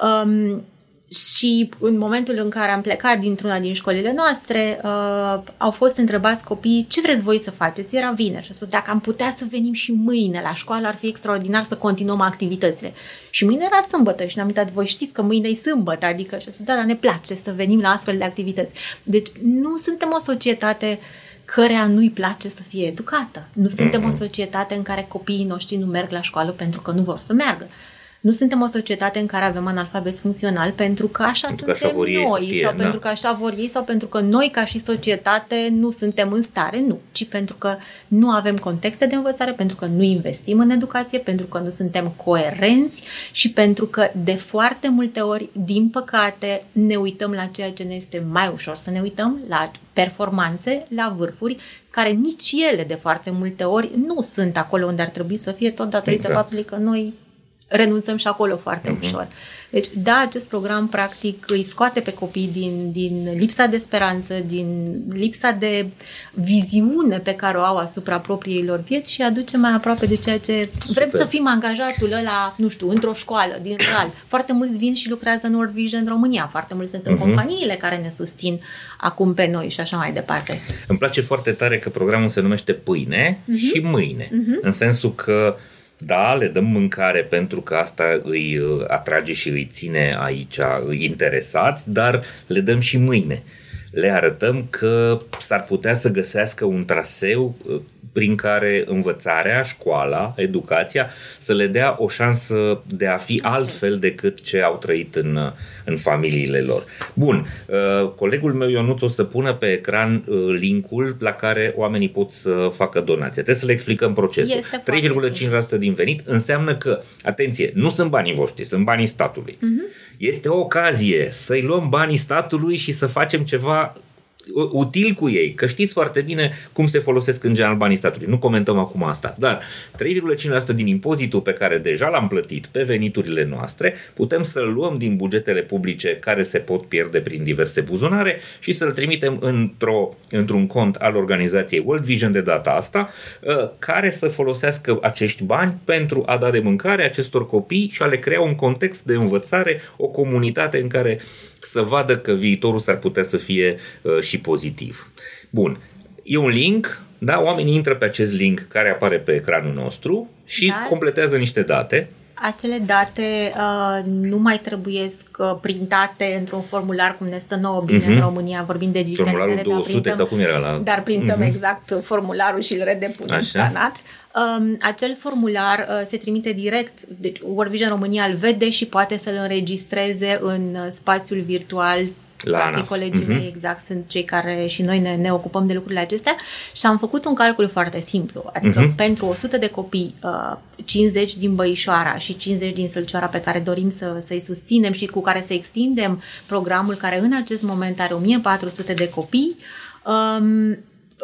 Um, și în momentul în care am plecat dintr-una din școlile noastre, uh, au fost întrebați copiii ce vreți voi să faceți. Era vineri și a spus dacă am putea să venim și mâine la școală, ar fi extraordinar să continuăm activitățile. Și mâine era sâmbătă și ne-am uitat, voi știți că mâine e sâmbătă, adică și a spus, da, dar ne place să venim la astfel de activități. Deci nu suntem o societate cărea nu-i place să fie educată. Nu suntem o societate în care copiii noștri nu merg la școală pentru că nu vor să meargă. Nu suntem o societate în care avem analfabet funcțional pentru că așa pentru suntem că așa noi fie, sau da. pentru că așa vor ei sau pentru că noi ca și societate nu suntem în stare, nu, ci pentru că nu avem contexte de învățare, pentru că nu investim în educație, pentru că nu suntem coerenți și pentru că de foarte multe ori, din păcate, ne uităm la ceea ce ne este mai ușor să ne uităm, la performanțe, la vârfuri, care nici ele de foarte multe ori nu sunt acolo unde ar trebui să fie, tot datorită exact. faptului că noi renunțăm și acolo foarte uh-huh. ușor. Deci, da, acest program practic îi scoate pe copii din, din lipsa de speranță, din lipsa de viziune pe care o au asupra propriilor vieți și aduce mai aproape de ceea ce Super. vrem să fim angajatul ăla, nu știu, într-o școală, din real. Foarte mulți vin și lucrează în World Vision România, foarte mulți sunt în uh-huh. companiile care ne susțin acum pe noi și așa mai departe. Îmi place foarte tare că programul se numește Pâine uh-huh. și Mâine, uh-huh. în sensul că da, le dăm mâncare pentru că asta îi uh, atrage și îi ține aici îi interesați, dar le dăm și mâine. Le arătăm că s-ar putea să găsească un traseu uh, prin care învățarea, școala, educația să le dea o șansă de a fi altfel decât ce au trăit în, în familiile lor. Bun, uh, colegul meu Ionuț o să pună pe ecran uh, linkul la care oamenii pot să facă donația. Trebuie să le explicăm procesul. 3,5% din venit înseamnă că, atenție, nu sunt banii voștri, sunt banii statului. Uh-huh. Este o ocazie să-i luăm banii statului și să facem ceva util cu ei, că știți foarte bine cum se folosesc în general banii statului. Nu comentăm acum asta, dar 3,5% din impozitul pe care deja l-am plătit pe veniturile noastre, putem să-l luăm din bugetele publice care se pot pierde prin diverse buzunare și să-l trimitem într-o, într-un cont al organizației World Vision de data asta, ă, care să folosească acești bani pentru a da de mâncare acestor copii și a le crea un context de învățare, o comunitate în care să vadă că viitorul s-ar putea să fie uh, și pozitiv. Bun, e un link, da? Oamenii intră pe acest link care apare pe ecranul nostru și da. completează niște date. Acele date uh, nu mai trebuie uh, printate într-un formular cum ne stă nouă bine uh-huh. în România, vorbim de digitalizare. Formularul 200 dar printăm, sau cum era la... Dar printăm uh-huh. exact formularul și îl redepunem Așa. scanat. Um, acel formular uh, se trimite direct, deci World Vision România îl vede și poate să-l înregistreze în uh, spațiul virtual la Practic, ANAF. colegii uh-huh. mei exact sunt cei care și noi ne, ne ocupăm de lucrurile acestea și am făcut un calcul foarte simplu. Adică uh-huh. pentru 100 de copii, uh, 50 din Băișoara și 50 din Sălcioara pe care dorim să, să-i susținem și cu care să extindem programul care în acest moment are 1400 de copii, um,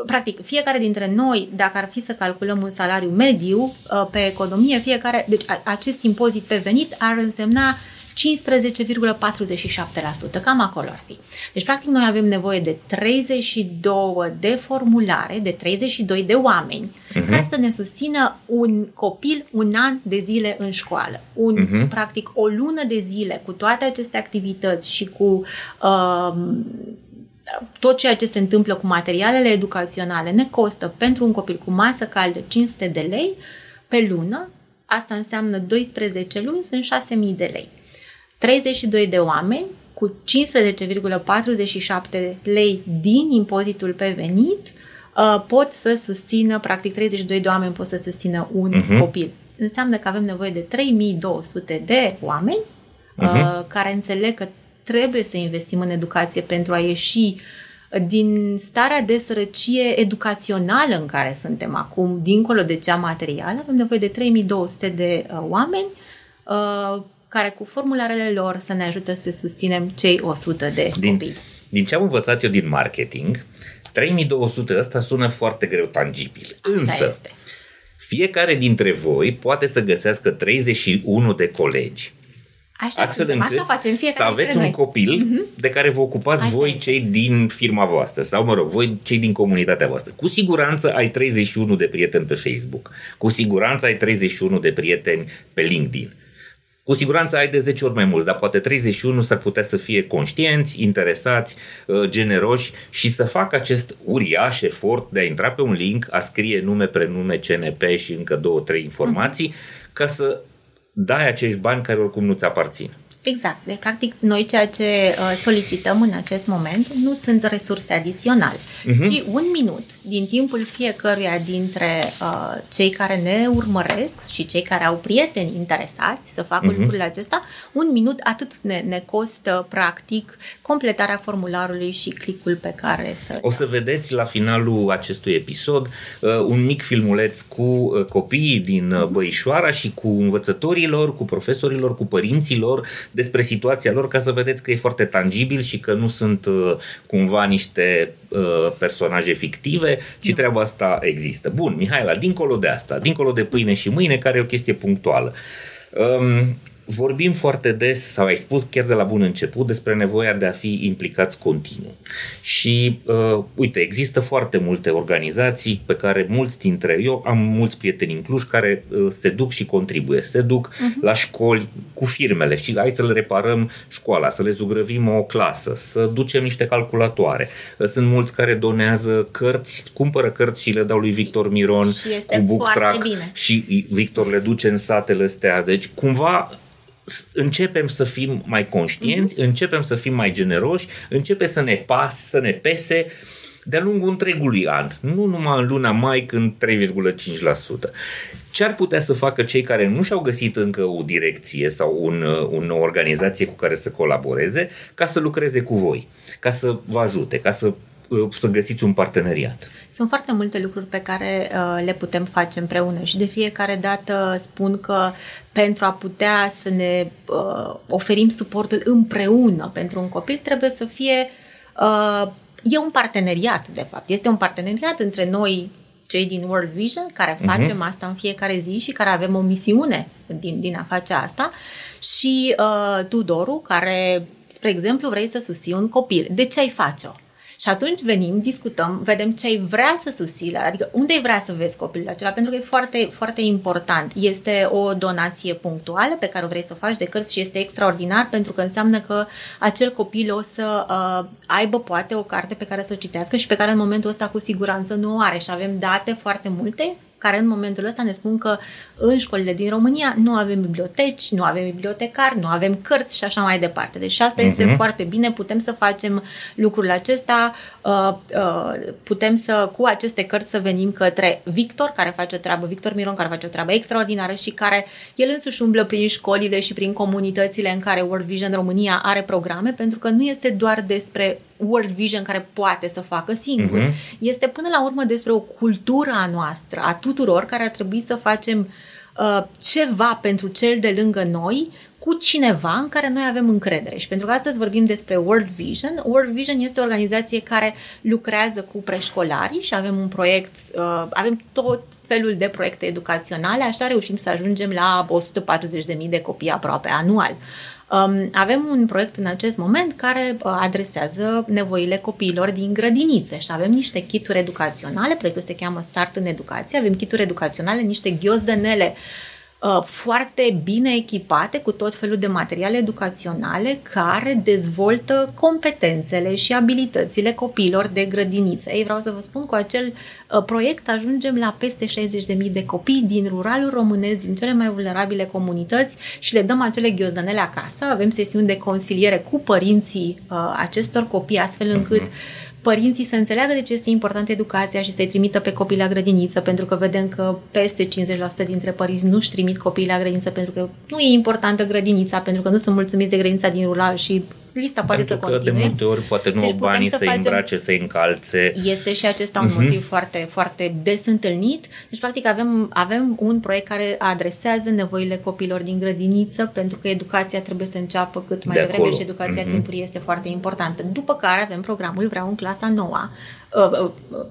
practic, fiecare dintre noi, dacă ar fi să calculăm un salariu mediu uh, pe economie, fiecare, deci acest impozit pe venit ar însemna 15,47%, cam acolo ar fi. Deci, practic, noi avem nevoie de 32 de formulare, de 32 de oameni uh-huh. care să ne susțină un copil un an de zile în școală. Un, uh-huh. Practic, o lună de zile cu toate aceste activități și cu uh, tot ceea ce se întâmplă cu materialele educaționale ne costă pentru un copil cu masă caldă 500 de lei pe lună, asta înseamnă 12 luni, sunt 6.000 de lei. 32 de oameni cu 15,47 lei din impozitul pe venit uh, pot să susțină, practic 32 de oameni pot să susțină un uh-huh. copil. Înseamnă că avem nevoie de 3200 de oameni uh-huh. care înțeleg că trebuie să investim în educație pentru a ieși din starea de sărăcie educațională în care suntem acum, dincolo de cea materială, avem nevoie de 3200 de uh, oameni uh, care cu formularele lor să ne ajute să susținem cei 100 de din, copii. Din ce am învățat eu din marketing, 3200 ăsta sună foarte greu tangibil. Așa Însă, este. fiecare dintre voi poate să găsească 31 de colegi Așa, astfel suntem, încât așa facem să fiecare aveți dintre un noi. copil mm-hmm. de care vă ocupați Așa voi este. cei din firma voastră sau, mă rog, voi cei din comunitatea voastră. Cu siguranță ai 31 de prieteni pe Facebook. Cu siguranță ai 31 de prieteni pe LinkedIn. Cu siguranță ai de 10 ori mai mulți, dar poate 31 s-ar putea să fie conștienți, interesați, uh, generoși și să facă acest uriaș efort de a intra pe un link, a scrie nume, prenume, CNP și încă două, trei informații, ca să dai acești bani care oricum nu-ți aparțin. Exact. Deci, practic, noi ceea ce uh, solicităm în acest moment nu sunt resurse adiționale, uh-huh. ci un minut din timpul fiecăruia dintre uh, cei care ne urmăresc și cei care au prieteni interesați să facă uh-huh. lucrurile acesta, un minut atât ne, ne costă, practic, completarea formularului și clicul pe care să... O să vedeți la finalul acestui episod uh, un mic filmuleț cu uh, copiii din uh, Băișoara și cu învățătorilor, cu profesorilor, cu părinților despre situația lor ca să vedeți că e foarte tangibil și că nu sunt uh, cumva niște uh, personaje fictive, ci nu. treaba asta există. Bun, Mihaela, dincolo de asta, dincolo de pâine și mâine, care e o chestie punctuală. Um, vorbim foarte des, sau ai spus chiar de la bun început, despre nevoia de a fi implicați continuu. Și, uh, uite, există foarte multe organizații pe care mulți dintre eu am mulți prieteni în Cluj care uh, se duc și contribuie. Se duc uh-huh. la școli cu firmele și hai să le reparăm școala, să le zugrăvim o clasă, să ducem niște calculatoare. Uh, Sunt mulți care donează cărți, cumpără cărți și le dau lui Victor Miron Și este cu book foarte track bine. și Victor le duce în satele astea. Deci, cumva, s- începem să fim mai conștienți, mm-hmm. începem să fim mai generoși, începe să ne pas, să ne pese de-a lungul întregului an, nu numai în luna mai când 3,5%. Ce ar putea să facă cei care nu și-au găsit încă o direcție sau un, uh, o organizație cu care să colaboreze ca să lucreze cu voi, ca să vă ajute, ca să, uh, să găsiți un parteneriat? Sunt foarte multe lucruri pe care uh, le putem face împreună și de fiecare dată spun că pentru a putea să ne uh, oferim suportul împreună pentru un copil trebuie să fie uh, e un parteneriat de fapt. Este un parteneriat între noi cei din World Vision care facem uh-huh. asta în fiecare zi și care avem o misiune din, din a face asta și uh, tu, Doru, care, spre exemplu, vrei să susții un copil. De ce ai face-o? Și atunci venim, discutăm, vedem ce ai vrea să susții, adică unde ai vrea să vezi copilul acela, pentru că e foarte, foarte important. Este o donație punctuală pe care o vrei să o faci de cărți și este extraordinar pentru că înseamnă că acel copil o să uh, aibă poate o carte pe care să o citească și pe care în momentul ăsta cu siguranță nu o are și avem date foarte multe care în momentul ăsta ne spun că în școlile din România nu avem biblioteci, nu avem bibliotecari, nu avem cărți și așa mai departe. Deci asta uh-huh. este foarte bine, putem să facem lucrul acesta, uh, uh, putem să, cu aceste cărți să venim către Victor, care face o treabă, Victor Miron, care face o treabă extraordinară și care el însuși umblă prin școlile și prin comunitățile în care World Vision România are programe, pentru că nu este doar despre World Vision care poate să facă singur. Uh-huh. Este până la urmă despre o cultură a noastră, a tuturor, care ar trebui să facem uh, ceva pentru cel de lângă noi cu cineva în care noi avem încredere. Și pentru că astăzi vorbim despre World Vision, World Vision este o organizație care lucrează cu preșcolari și avem un proiect, uh, avem tot felul de proiecte educaționale, așa reușim să ajungem la 140.000 de copii aproape anual. Um, avem un proiect în acest moment care uh, adresează nevoile copiilor din grădinițe și avem niște kituri educaționale, proiectul se cheamă Start în Educație, avem kituri educaționale, niște ghiozdănele uh, foarte bine echipate cu tot felul de materiale educaționale care dezvoltă competențele și abilitățile copiilor de grădiniță. Ei, vreau să vă spun, cu acel uh, proiect ajungem la peste 60.000 de copii din ruralul românesc, din cele mai vulnerabile comunități și le dăm acele ghiozdănele acasă. Avem sesiuni de consiliere cu părinții uh, acestor copii, astfel încât uh-huh părinții să înțeleagă de ce este importantă educația și să-i trimită pe copii la grădiniță, pentru că vedem că peste 50% dintre părinți nu-și trimit copiii la grădiniță pentru că nu e importantă grădinița, pentru că nu sunt mulțumiți de grădinița din rural și lista poate Pentru să că continue. de multe ori poate nu Deci au banii putem să-i să facem- îmbrace, să-i încalțe. Este și acesta un motiv foarte, foarte des întâlnit. Deci, practic, avem, avem un proiect care adresează nevoile copilor din grădiniță, pentru că educația trebuie să înceapă cât mai De devreme acolo. și educația Mhm. timpurie este foarte importantă. După care avem programul Vreau în clasa noua, uh, uh,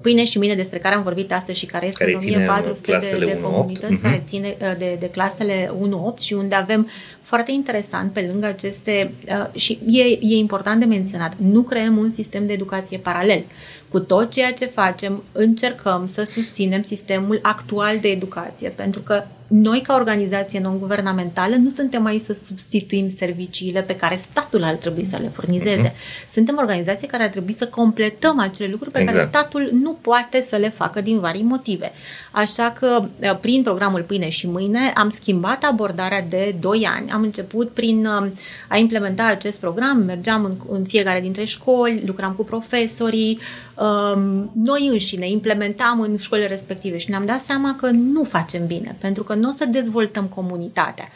Pâine și mine, despre care am vorbit astăzi și care este Care în ține 1400 de, clasele de 1-8. comunități, Mhm. care ține uh, de, de clasele 1-8 și unde avem foarte interesant pe lângă aceste uh, și e, e important de menționat, nu creăm un sistem de educație paralel. Cu tot ceea ce facem, încercăm să susținem sistemul actual de educație, pentru că noi, ca organizație non-guvernamentală, nu suntem aici să substituim serviciile pe care statul ar trebui să le furnizeze. Suntem o organizație care ar trebui să completăm acele lucruri pe care Exact. statul nu poate să le facă din vari motive. Așa că, uh, prin programul Pâine și Mâine, am schimbat abordarea de 2 ani. Am început prin uh, a implementa acest program, mergeam în, în fiecare dintre școli, lucram cu profesorii, um, noi înșine implementam în școlile respective și ne-am dat seama că nu facem bine, pentru că nu o să dezvoltăm comunitatea.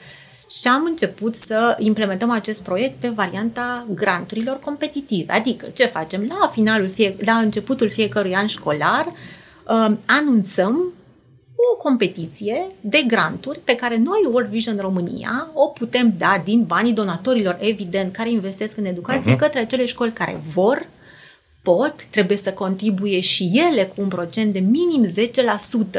Și am început să implementăm acest proiect pe varianta granturilor competitive. Adică, ce facem? La finalul fie, la începutul fiecărui an școlar, uh, anunțăm o competiție de granturi pe care noi, World Vision România, o putem da din banii donatorilor, evident, care investesc în educație, uh-huh. către acele școli care vor, pot, trebuie să contribuie și ele cu un procent de minim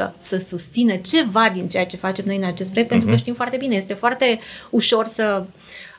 10% să susțină ceva din ceea ce facem noi în acest proiect, uh-huh. pentru că știm foarte bine, este foarte ușor să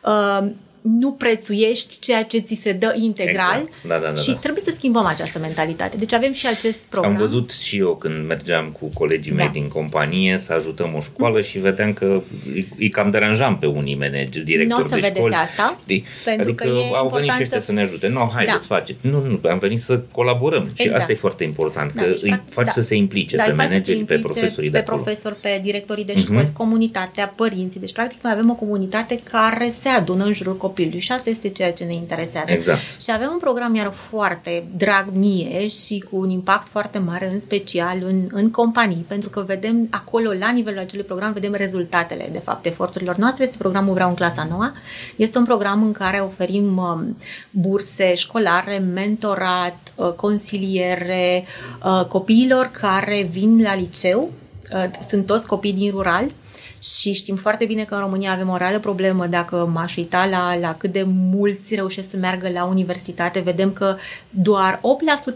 uh, nu prețuiești ceea ce ți se dă integral Exact. Da, da, da, și da. trebuie să schimbăm această mentalitate. Deci avem și acest program. Am văzut și eu când mergeam cu colegii mei Da. din companie să ajutăm o școală și vedeam că îi, îi cam deranjam pe unii manageri, directori Nu o să de vedeți școli. asta, știi? pentru adică că e au important venit și ăștia să- să... ne ajute. Nu, haideți, Da. faceți. Nu, nu, am venit să colaborăm. Și Exact. asta e foarte important, Da, că deci, îi practic, faci da. să se implice Da, pe îi faci să se manageri, pe implice profesorii de pe acolo. Mhm. profesori, pe directorii de școli, uh-huh. comunitatea, părinții. Deci, practic, noi avem o comunitate care se adună în jurul copilului și asta este ceea ce ne interesează. Exact. Și avem un program iar foarte drag mie și cu un impact foarte mare, în special în, în companii, pentru că vedem acolo, la nivelul acelui program, vedem rezultatele, de fapt, eforturilor noastre. Este programul Vreau în clasa noua. Este un program în care oferim um, burse școlare, mentorat, uh, consiliere uh, copiilor care vin la liceu. Uh, sunt toți copii din rural și știm foarte bine că în România avem o reală problemă dacă m-aș uita la, la cât de mulți reușesc să meargă la universitate. Vedem că doar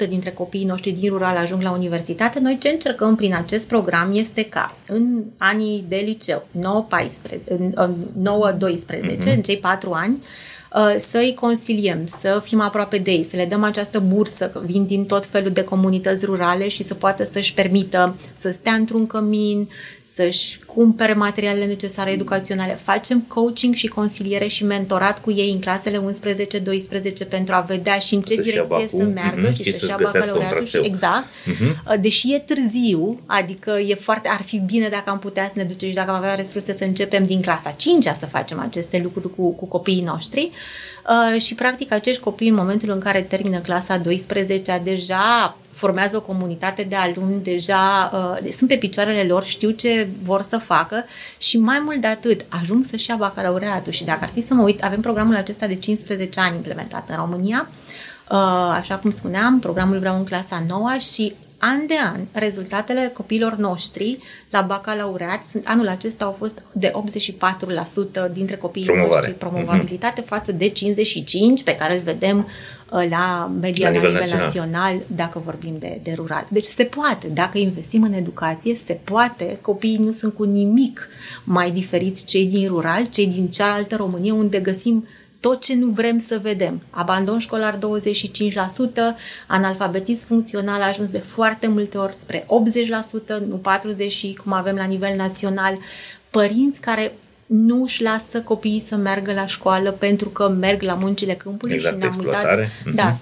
8% dintre copiii noștri din rural ajung la universitate. Noi ce încercăm prin acest program este ca în anii de liceu, 9-14, în- în 9-12, în cei 4 ani, uh, să-i consiliem, să fim aproape de ei, să le dăm această bursă, că vin din tot felul de comunități rurale și să poată să-și permită să stea într-un cămin, să-și cumpere materialele necesare educaționale. Facem coaching și consiliere și mentorat cu ei în clasele 11-12 pentru a vedea și în ce Să-și ia direcție bacul, să meargă mhm, și și să-și să-și ia găsească un bacalaureatul. Și, traseu. exact. Uh, Deși e târziu, adică e foarte, ar fi bine dacă am putea să ne ducem și dacă am avea resurse să începem din clasa 5 să facem aceste lucruri cu, cu copiii noștri. Uh, și practic acești copii în momentul în care termină clasa 12 deja formează o comunitate de alumni, deja uh, sunt pe picioarele lor, știu ce vor să facă și mai mult de atât, ajung să-și ia bacalaureatul. Și dacă ar fi să mă uit, avem programul acesta de 15 ani implementat în România, Uh, așa cum spuneam, programul Vreau în clasa 9 și an de an, rezultatele copiilor noștri la bacalaureat, sunt, anul acesta au fost de 84% dintre copiii Promovare. noștri promovabilitate față de 55% pe care îl vedem uh, la media La la nivel nivel, național. național, dacă vorbim de, de rural. Deci se poate, dacă investim în educație, se poate. Copiii nu sunt cu nimic mai diferiți cei din rural, cei din cealaltă Românie, unde găsim tot ce nu vrem să vedem. Abandon școlar 25%, analfabetism funcțional a ajuns de foarte multe ori spre 80%, nu 40% cum avem la nivel național. Părinți care nu își lasă copiii să meargă la școală pentru că merg la muncile câmpului Exact, și ne-am uitat. exploatare. Mhm. Da,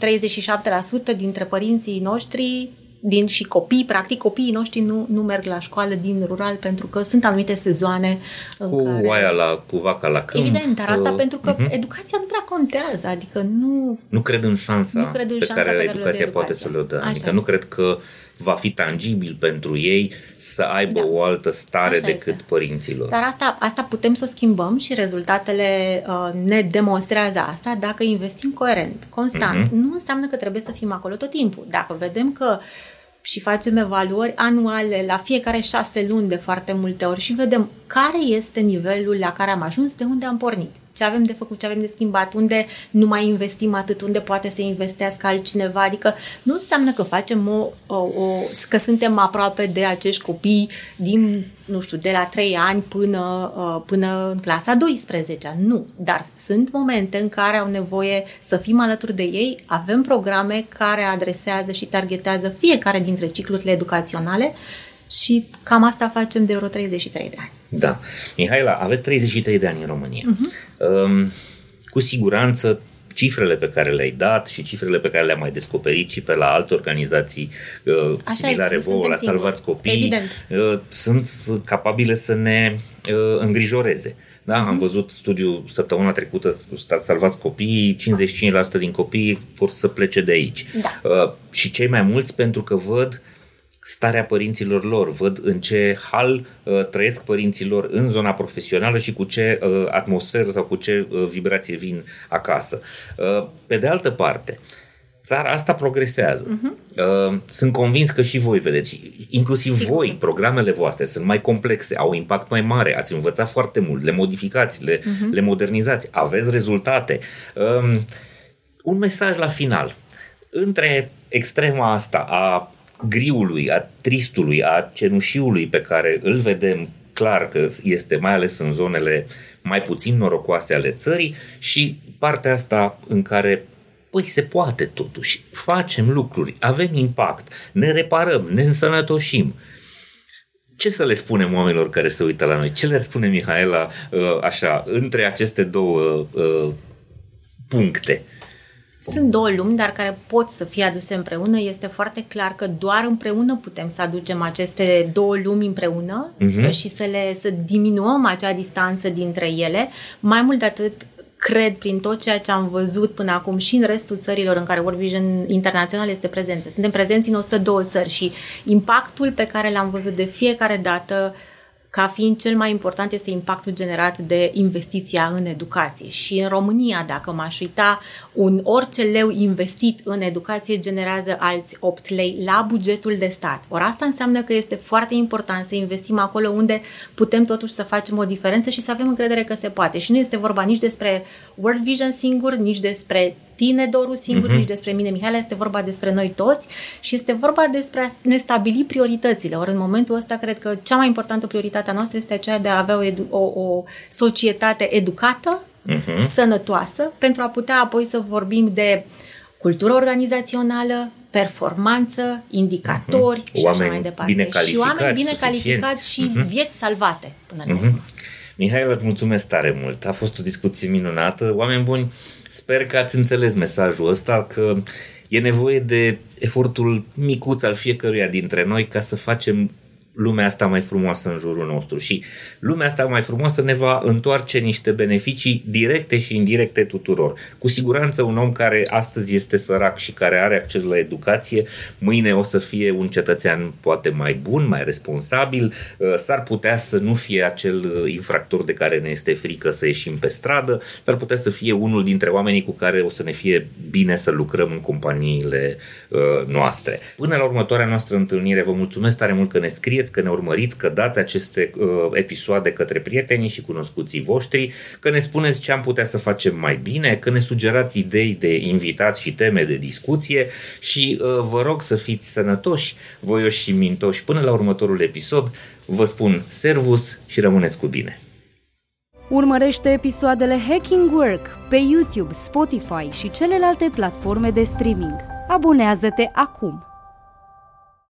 37% dintre părinții noștri din și copii, practic copiii noștri nu, nu merg la școală din rural pentru că sunt anumite sezoane în cu care... oaia la, cu vaca la câmp. Evident, dar asta uh, pentru că uh-huh. educația nu prea contează, adică nu... Nu cred în șansa Nu cred în pe șansa care pe care le dă educația poate educația. să le dă. Așa Adică este. nu cred că va fi tangibil pentru ei să aibă Da. o altă stare Așa decât este. părinților. Dar asta, asta putem să o schimbăm și rezultatele uh, ne demonstrează asta dacă investim coerent, constant. Mhm. Nu înseamnă că trebuie să fim acolo tot timpul. Dacă vedem că și facem evaluări anuale la fiecare șase luni de foarte multe ori și vedem care este nivelul la care am ajuns, de unde am pornit, ce avem de făcut, ce avem de schimbat, unde nu mai investim atât, unde poate să investească altcineva. Adică nu înseamnă că facem o, o, o că suntem aproape de acești copii din, nu știu, de la 3 ani până, uh, până în clasa 12 Nu, dar sunt momente în care au nevoie să fim alături de ei, avem programe care adresează și targetează fiecare dintre ciclurile educaționale și cam asta facem de vreo 33 de ani. Da. Mihaela, aveți 33 de ani în România. Uh-huh. Um, cu siguranță cifrele pe care le-ai dat și cifrele pe care le-am mai descoperit și pe la alte organizații uh, Așa similare este, nu vouă, la suntem Salvați singuri. Copii, Evident. uh, sunt capabile să ne uh, îngrijoreze. Da, Mhm. am văzut studiul săptămâna trecută, sta- salvați copiii, 55% din copii vor să plece de aici. Da. Uh, și cei mai mulți pentru că văd starea părinților lor, văd în ce hal uh, trăiesc părinții lor în zona profesională și cu ce uh, atmosferă sau cu ce uh, vibrație vin acasă. Uh, pe de altă parte, țara asta progresează. Uh-huh. Uh, sunt convins că și voi vedeți, inclusiv Sigur. voi, programele voastre sunt mai complexe, au impact mai mare, ați învățat foarte mult, le modificați, le, uh-huh. le modernizați, aveți rezultate. Um, un mesaj la final. Între extrema asta a griului, a tristului, a cenușiului pe care îl vedem clar că este mai ales în zonele mai puțin norocoase ale țării și partea asta în care Păi se poate totuși, facem lucruri, avem impact, ne reparăm, ne însănătoșim. Ce să le spunem oamenilor care se uită la noi? Ce le spune Mihaela uh, așa, între aceste două uh, puncte? Sunt două lumi, dar care pot să fie aduse împreună. Este foarte clar că doar împreună putem să aducem aceste două lumi împreună Mhm. și să le să diminuăm acea distanță dintre ele. Mai mult de atât, cred prin tot ceea ce am văzut până acum și în restul țărilor în care World Vision Internațional este prezent. Suntem prezenți în 102 țări și impactul pe care l-am văzut de fiecare dată ca fiind cel mai important este impactul generat de investiția în educație. Și în România, dacă m-aș uita, un orice leu investit în educație generează alți 8 lei la bugetul de stat. Ori asta înseamnă că este foarte important să investim acolo unde putem totuși să facem o diferență și să avem încredere că se poate. Și nu este vorba nici despre World Vision singur, nici despre tine, Doru, singur, uh-huh. nici despre mine, Mihaela, este vorba despre noi toți și este vorba despre a ne stabili prioritățile. Ori în momentul ăsta, cred că cea mai importantă prioritate a noastră este aceea de a avea o, edu- o, o societate educată, uh-huh. sănătoasă, pentru a putea apoi să vorbim de cultură organizațională, performanță, indicatori uh-huh. și Oameni așa mai departe. bine și calificați, oameni bine suficienți. calificați și Mhm. vieți salvate până la urmă. Mihail, îți mulțumesc tare mult. A fost o discuție minunată. Oameni buni, sper că ați înțeles mesajul ăsta, că e nevoie de efortul micuț al fiecăruia dintre noi ca să facem lumea asta mai frumoasă în jurul nostru și lumea asta mai frumoasă ne va întoarce niște beneficii directe și indirecte tuturor. Cu siguranță un om care astăzi este sărac și care are acces la educație, mâine o să fie un cetățean poate mai bun, mai responsabil, uh, s-ar putea să nu fie acel uh, infractor de care ne este frică să ieșim pe stradă, s-ar putea să fie unul dintre oamenii cu care o să ne fie bine să lucrăm în companiile uh, noastre. Până la următoarea noastră întâlnire, vă mulțumesc tare mult că ne scrieți, că ne urmăriți, că dați aceste uh, episoade către prietenii și cunoscuții voștri, că ne spuneți ce am putea să facem mai bine, că ne sugerați idei de invitați și teme de discuție și uh, vă rog să fiți sănătoși, voioși și mintoși. Până la următorul episod, vă spun servus și rămâneți cu bine! Urmărește episoadele Hacking Work pe YouTube, Spotify și celelalte platforme de streaming. Abonează-te acum!